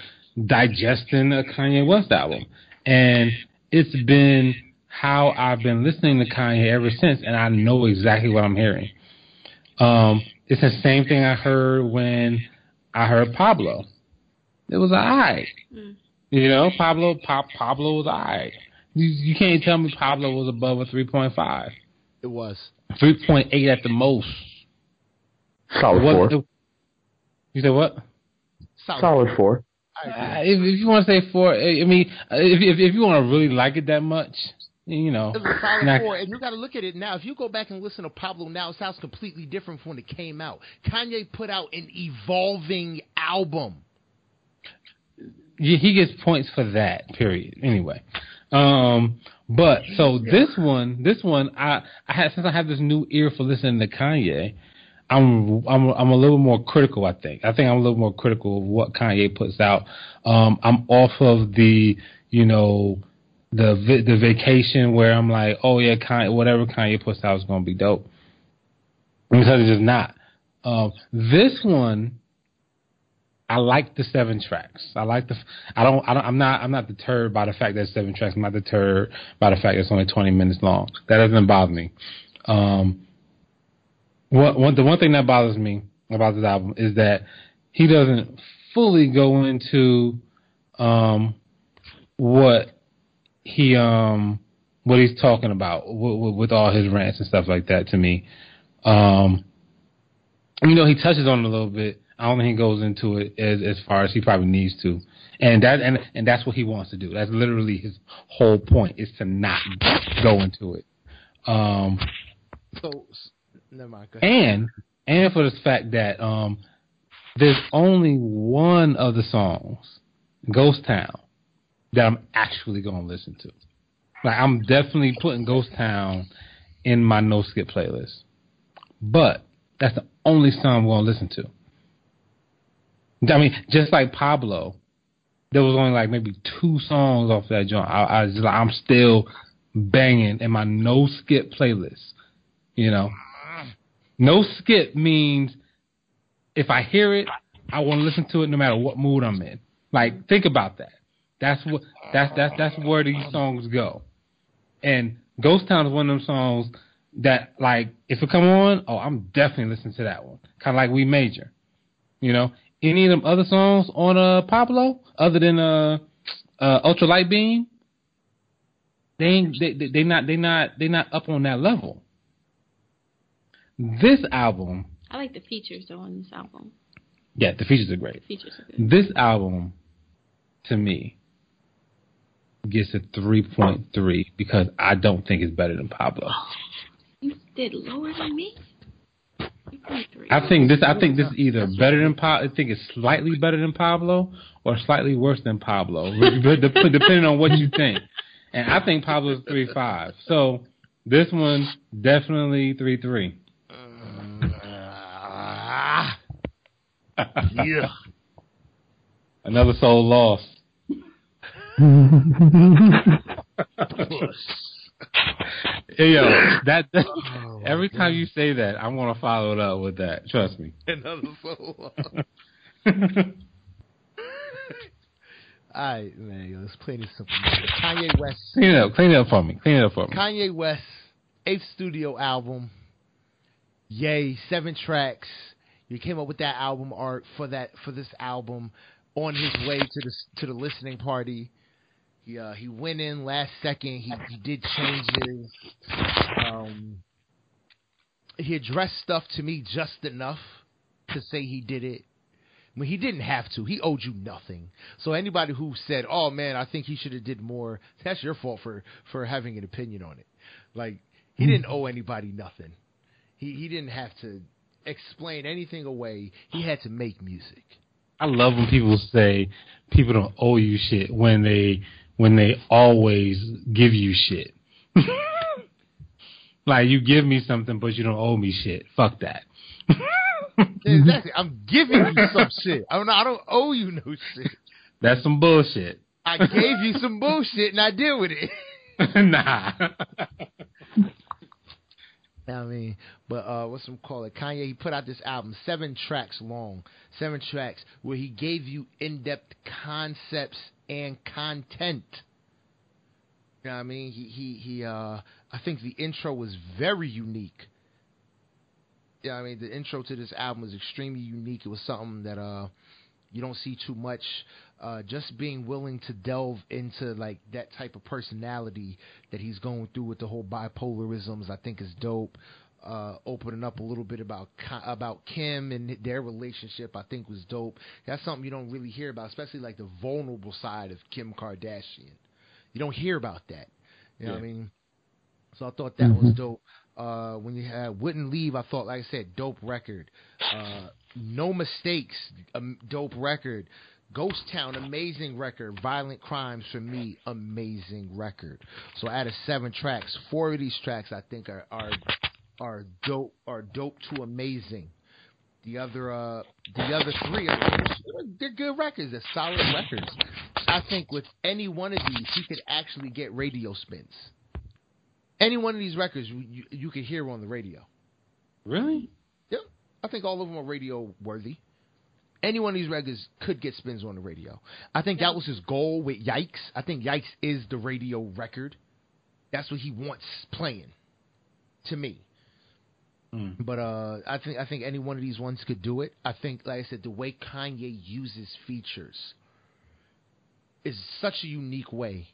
digesting a Kanye West album, and it's been how I've been listening to Kanye ever since, and I know exactly what I'm hearing. Um, it's the same thing I heard when I heard Pablo. It was alright. Mm. You know, Pablo Pop, Pablo was alright. You, you can't tell me Pablo was above a 3.5. it was. 3.8 at the most. Solid What- four. You said what? Solid. Solid four. Uh, if, if you want to say four, I mean, uh, if if, if you want to really like it that much, you know, It's a solid not- four, and you got to look at it now. If you go back and listen to Pablo now, it sounds completely different from when it came out. Kanye put out an evolving album. he he gets points for that. Period. Anyway, um, but so this one, this one, I I had since I have this new ear for listening to Kanye. I'm I'm I'm a little more critical. I think I think I'm a little more critical of what Kanye puts out. Um, I'm off of the you know the the vacation where I'm like, oh yeah, Kanye, whatever Kanye puts out is gonna be dope. Because it's just not. Um, this one, I like the seven tracks. I like the. I don't. I don't. I'm not. I'm not deterred by the fact that it's seven tracks. I'm not deterred by the fact that it's only 20 minutes long. That doesn't bother me. Um, the one thing that bothers me about this album is that he doesn't fully go into um what he um what he's talking about with, with, all his rants and stuff like that to me. Um, you know, he touches on it a little bit. I don't think he goes into it as as far as he probably needs to, and that and and that's what he wants to do. That's literally his whole point is to not go into it. Um, So, never mind. And and for the fact that um, there's only one of the songs, Ghost Town, that I'm actually to listen to. Like I'm definitely putting Ghost Town in my no skip playlist, but that's the only song I'm to listen to. I mean, just like Pablo, there was only like maybe two songs off that joint. I, I was just like, I'm still banging in my no skip playlist. You know, no skip means if I hear it, I want to listen to it no matter what mood I'm in. Like, think about that. That's what that's that's that's where these songs go. And Ghost Town is one of them songs that, like, if it come on, oh, I'm definitely listening to that one. Kind of like We Major, you know. Any of them other songs on uh Pablo, other than uh, uh Ultra Light Beam, they ain't they they, they not they not they not up on that level. This album, I like the features though on this album. yeah, the features are great. Features are good. This album, to me, gets a 3.3 because I don't think it's better than Pablo. You did lower than me. I think this. I think this is either better than Pablo. I think it's slightly better than Pablo or slightly worse than Pablo, <laughs> dep- dep- depending on what you think. And I think Pablo's three five. So this one's definitely three three. Ah, <laughs> yeah. Another soul lost. <laughs> Hey, yo, that, that Oh, my every time you say that, I'm gonna follow it up with that. Trust me. <laughs> Another solo. All right, man. yo, Let's play this simple. Kanye West. clean it up. Clean it up for me. Clean it up for me. Kanye West, eighth studio album. Ye, seven tracks. He came up with that album art for that for this album on his way to the to the listening party. He uh, he went in last second. He he did changes. Um, he addressed stuff to me just enough to say he did it. I mean, he didn't have to. He owed you nothing. So anybody who said, "Oh man, I think he should have did more," that's your fault for for having an opinion on it. Like he didn't owe anybody nothing. He he didn't have to explain anything away. He had to make music. I love when people say people don't owe you shit when they when they always give you shit. <laughs> like you give me something, but you don't owe me shit. Fuck that. <laughs> Exactly. I'm giving you some shit. I don't. I don't owe you no shit. That's some bullshit. I gave you some bullshit and I deal with it. <laughs> nah. I mean, but uh, what's some call it? Kanye he put out this album, seven tracks long, seven tracks where he gave you in-depth concepts and content. You know what I mean? He he he. Uh, I think the intro was very unique. Yeah, I mean the intro to this album was extremely unique. It was something that uh you don't see too much. Uh, just being willing to delve into like that type of personality that he's going through with the whole bipolarisms, I think is dope. uh, opening up a little bit about about Kim and their relationship. I think was dope. That's something you don't really hear about, especially like the vulnerable side of Kim Kardashian. You don't hear about that. You know what I mean? So I thought that was dope. Uh, when you had Wouldn't Leave, I thought, like I said, dope record. Uh, no Mistakes, um, dope record. Ghost Town, amazing record. Violent Crimes, for me, amazing record. So out of seven tracks, four of these tracks I think are are, are dope are dope to amazing. The other uh the other three are they're good records, they're solid records. I think with any one of these he could actually get radio spins. Any one of these records you, you, you could hear on the radio. Really? Yep. I think all of them are radio worthy. Any one of these records could get spins on the radio. I think that was his goal with Yikes. I think Yikes is the radio record. That's what he wants playing. To me. Mm. But uh, I think I think any one of these ones could do it. I think, like I said, the way Kanye uses features is such a unique way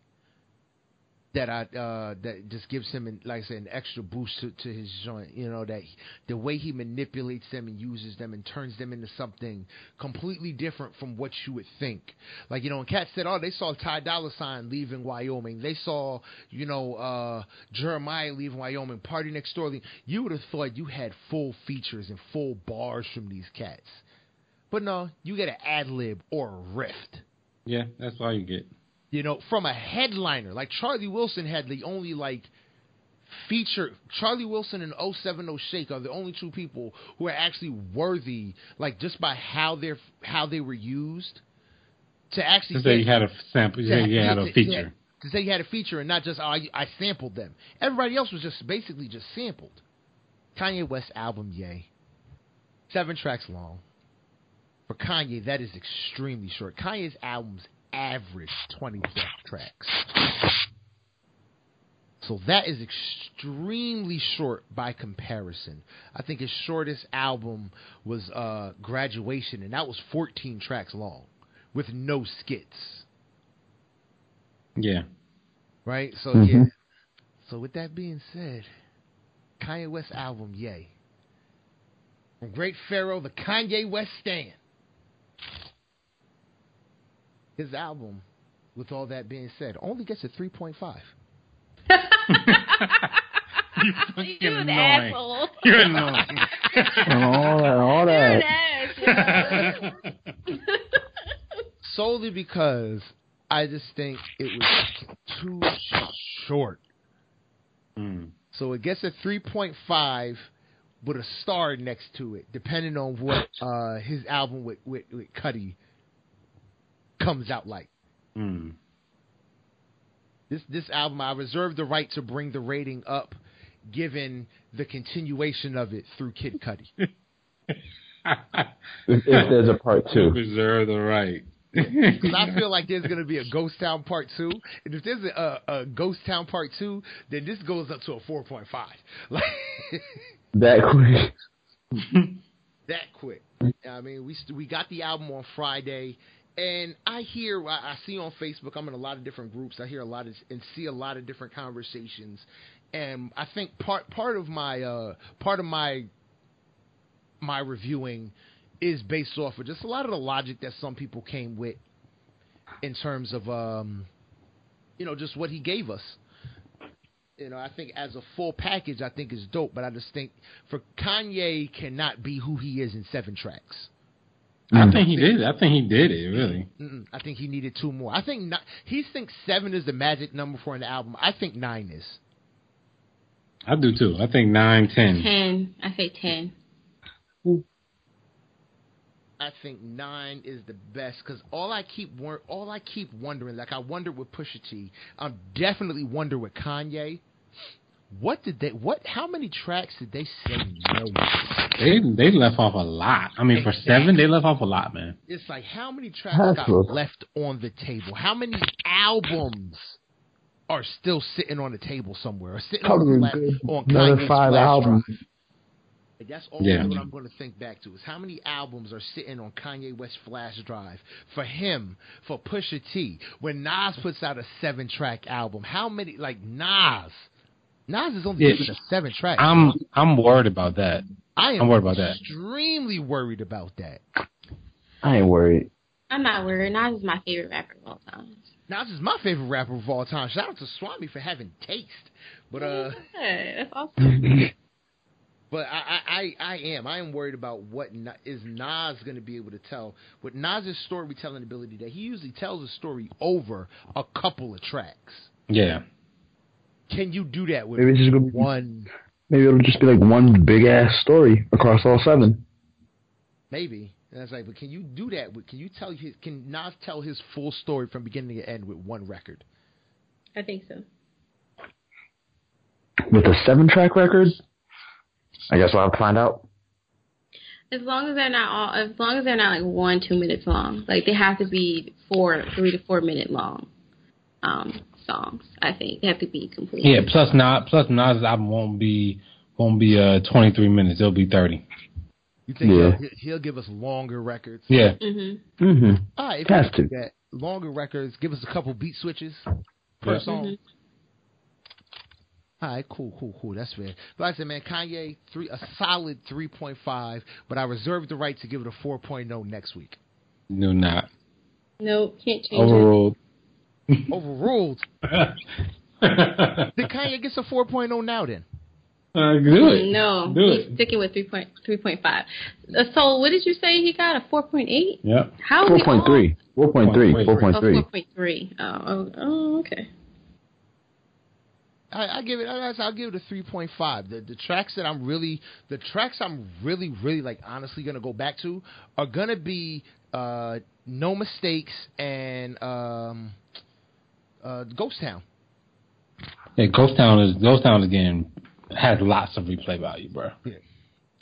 that I uh, that just gives him, an, like I said, an extra boost to, to his joint. You know that he- the way he manipulates them and uses them and turns them into something completely different from what you would think. Like you know, when Cat said, "Oh, they saw Ty Dolla Sign leaving Wyoming. They saw you know uh, Jeremiah leaving Wyoming. Party Next Door." leaving." You would have thought you had full features and full bars from these cats, but no, you get an ad lib or a rift Yeah, that's all you get. You know, from a headliner. Like Charlie Wilson had the only like feature. Charlie Wilson and 070 Shake are the only two people who are actually worthy, like just by how they're how they were used, to actually To say you had a sample, to- say you had to- a to- feature. To say you had a feature and not just oh, I, I sampled them. Everybody else was just basically just sampled. Kanye West album, ye. Seven tracks long. For Kanye, that is extremely short. Kanye's albums average 20 tracks. So that is extremely short by comparison. I think his shortest album was uh, Graduation, and that was 14 tracks long with no skits. Yeah. Right? So, Mhm. yeah. So, with that being said, Kanye West album, ye. From Great Pharaoh, the Kanye West Stand. His album, with all that being said, only gets a 3.5. <laughs> you <laughs> You fucking an annoying. asshole. You're annoying. <laughs> And all that, all You're an that. solely because I just think it was too short. Mm. So it gets a 3.5 with a star next to it, depending on what uh, his album with, with, with Cudi comes out like. Mm. This this album, I reserve the right to bring the rating up, given the continuation of it through Kid Cudi. If, if there's a part two. <laughs> Reserve the right. <laughs> Because I feel like there's going to be a Ghost Town Part 2. And if there's a, a, a Ghost Town Part 2, then this goes up to a 4.5. <laughs> Like, That quick. that quick. I mean, we st- we got the album on Friday, and I hear, I, see on Facebook, I'm in a lot of different groups. I hear a lot of, and see a lot of different conversations. And I think part part of my uh, part of my my reviewing is based off of just a lot of the logic that some people came with in terms of um, you know just what he gave us. You know, I think as a full package, I think is dope. But I just think for Kanye cannot be who he is in seven tracks. I mm. think he did. It. I think he did it. Really. Mm-mm, I think he needed two more. I think not, he thinks seven is the magic number for an album. I think nine is. I do too. I think nine, ten. Ten. I say ten. I think nine is the best because all I keep all I keep wondering, like I wonder with Pusha T, I'm definitely wonder with Kanye. What did they? What? How many tracks did they say no? They they left off a lot. I mean, for seven, they left off a lot, man. It's like how many tracks That's got what- left on the table? How many albums are still sitting on the table somewhere, or sitting on, Probably flash, good. on Another Kanye's five flash albums. drive? That's always Yeah. what I'm going to think back to is how many albums are sitting on Kanye West flash drive for him, for Pusha T. When Nas puts out a seven track album, how many like Nas? Nas is only Yeah. giving us seven tracks. I'm I'm worried about that. I am I'm worried about that. extremely worried about that. I ain't worried. I'm not worried. Nas is my favorite rapper of all time. Nas is my favorite rapper of all time. Shout out to Swami for having taste. But uh Yeah, that's awesome. <laughs> But I, I, I, I am. I am worried about what Na- is Nas going to be able to tell. With Nas's storytelling ability, that he usually tells a story over a couple of tracks. Yeah. Can you do that with Maybe it's just gonna be one? Maybe it'll just be like one big ass story across all seven. Maybe. And it's like, but can you do that? With, can you tell his? Can Nas tell his full story from beginning to end with one record? I think so. With a seven track record, I guess we'll have to find out. As long as they're not all, as long as they're not like one, two minutes long. Like they have to be four, three to four minute long, um, songs. I think they have to be complete. Yeah. Plus, not plus Nas' album won't be won't be uh 23 minutes. It'll be 30. You think Yeah. he'll, he'll give us longer records? Yeah. Mm Mhm. Mm-hmm. All right, if Has to. that, longer records. Give us a couple beat switches per Yeah. song. Mhm. All right, cool, cool, cool. That's fair. But like I said, man, Kanye three a solid three point five, but I reserve the right to give it a 4.0 next week. No, not. Nope, can't change Overruled. <laughs> Overruled. uh, Did Kanye gets a 4.0 now? Then do it. it. No, Do he's it. sticking with three point three point five. Uh, so what did you say he got a four point eight? Yeah. How are we Four point three. Four point three. Four point Oh, three. 4.3. Oh, oh, oh, okay. I, I give it. I- I'll give it a 3.5. The the tracks that I'm really the tracks I'm really really like honestly gonna go back to are gonna be uh, No Mistakes and um, uh, Ghost Town. Yeah, Ghost Town is Ghost Town again has lots of replay value, bro. Yeah.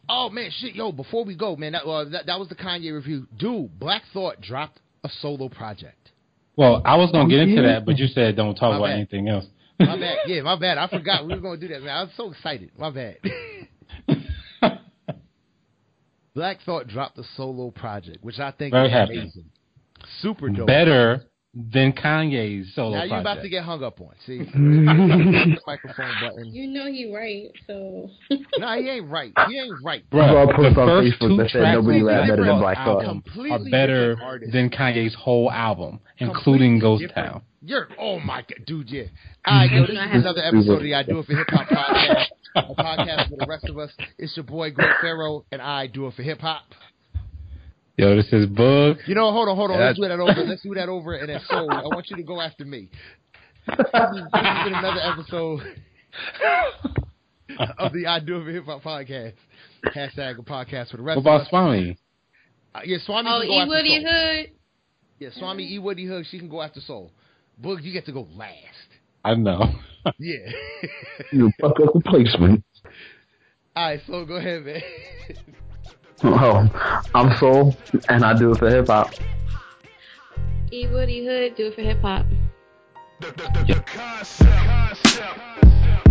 Oh man, shit, yo! Before we go, man, that, uh, that that was the Kanye review. Dude, Black Thought dropped a solo project. Well, I was gonna get into that, but you said don't talk My about bad. anything else. My bad. <laughs> Yeah, my bad. I forgot we were gonna do that, man. I was so excited. My bad. <laughs> Black Thought dropped a solo project, which I think Very is happy. amazing. Super dope. Better than Kanye's solo now you're project. about to get hung up on. See, the <laughs> microphone button. You know he right, so. No, he ain't right. He ain't right. Bro, Saw a post the first two tracks nobody on rapped Black better than Black Thought. album are better than Kanye's whole album, including Completely Ghost different. Town. You're oh my god, dude, yeah. All right, yo, this is another episode of the I Do It for Hip Hop podcast, <laughs> a podcast for the rest of us. It's your boy Great Pharaoh, and I do it for hip hop. Yo, this is Boog. You know, hold on, hold on. Yeah, Let's do that over. Let's do that over, and then so I want you to go after me. This is, has been another episode <laughs> of the I Do It Hip Hop podcast. Hashtag a podcast for the rest What about of us. Swami? Uh, yeah, Swami Oh, can go E Woody Hood. Yeah, Swami E Woody Hood. She can go after Soul. Boog, you get to go last. I know. <laughs> Yeah. You fuck up the placement. All right, so go ahead, man. <laughs> Oh, I'm Soul, and I do it for hip hop. E Woody Hood, do it for hip hop. The, the, the, the concept. concept.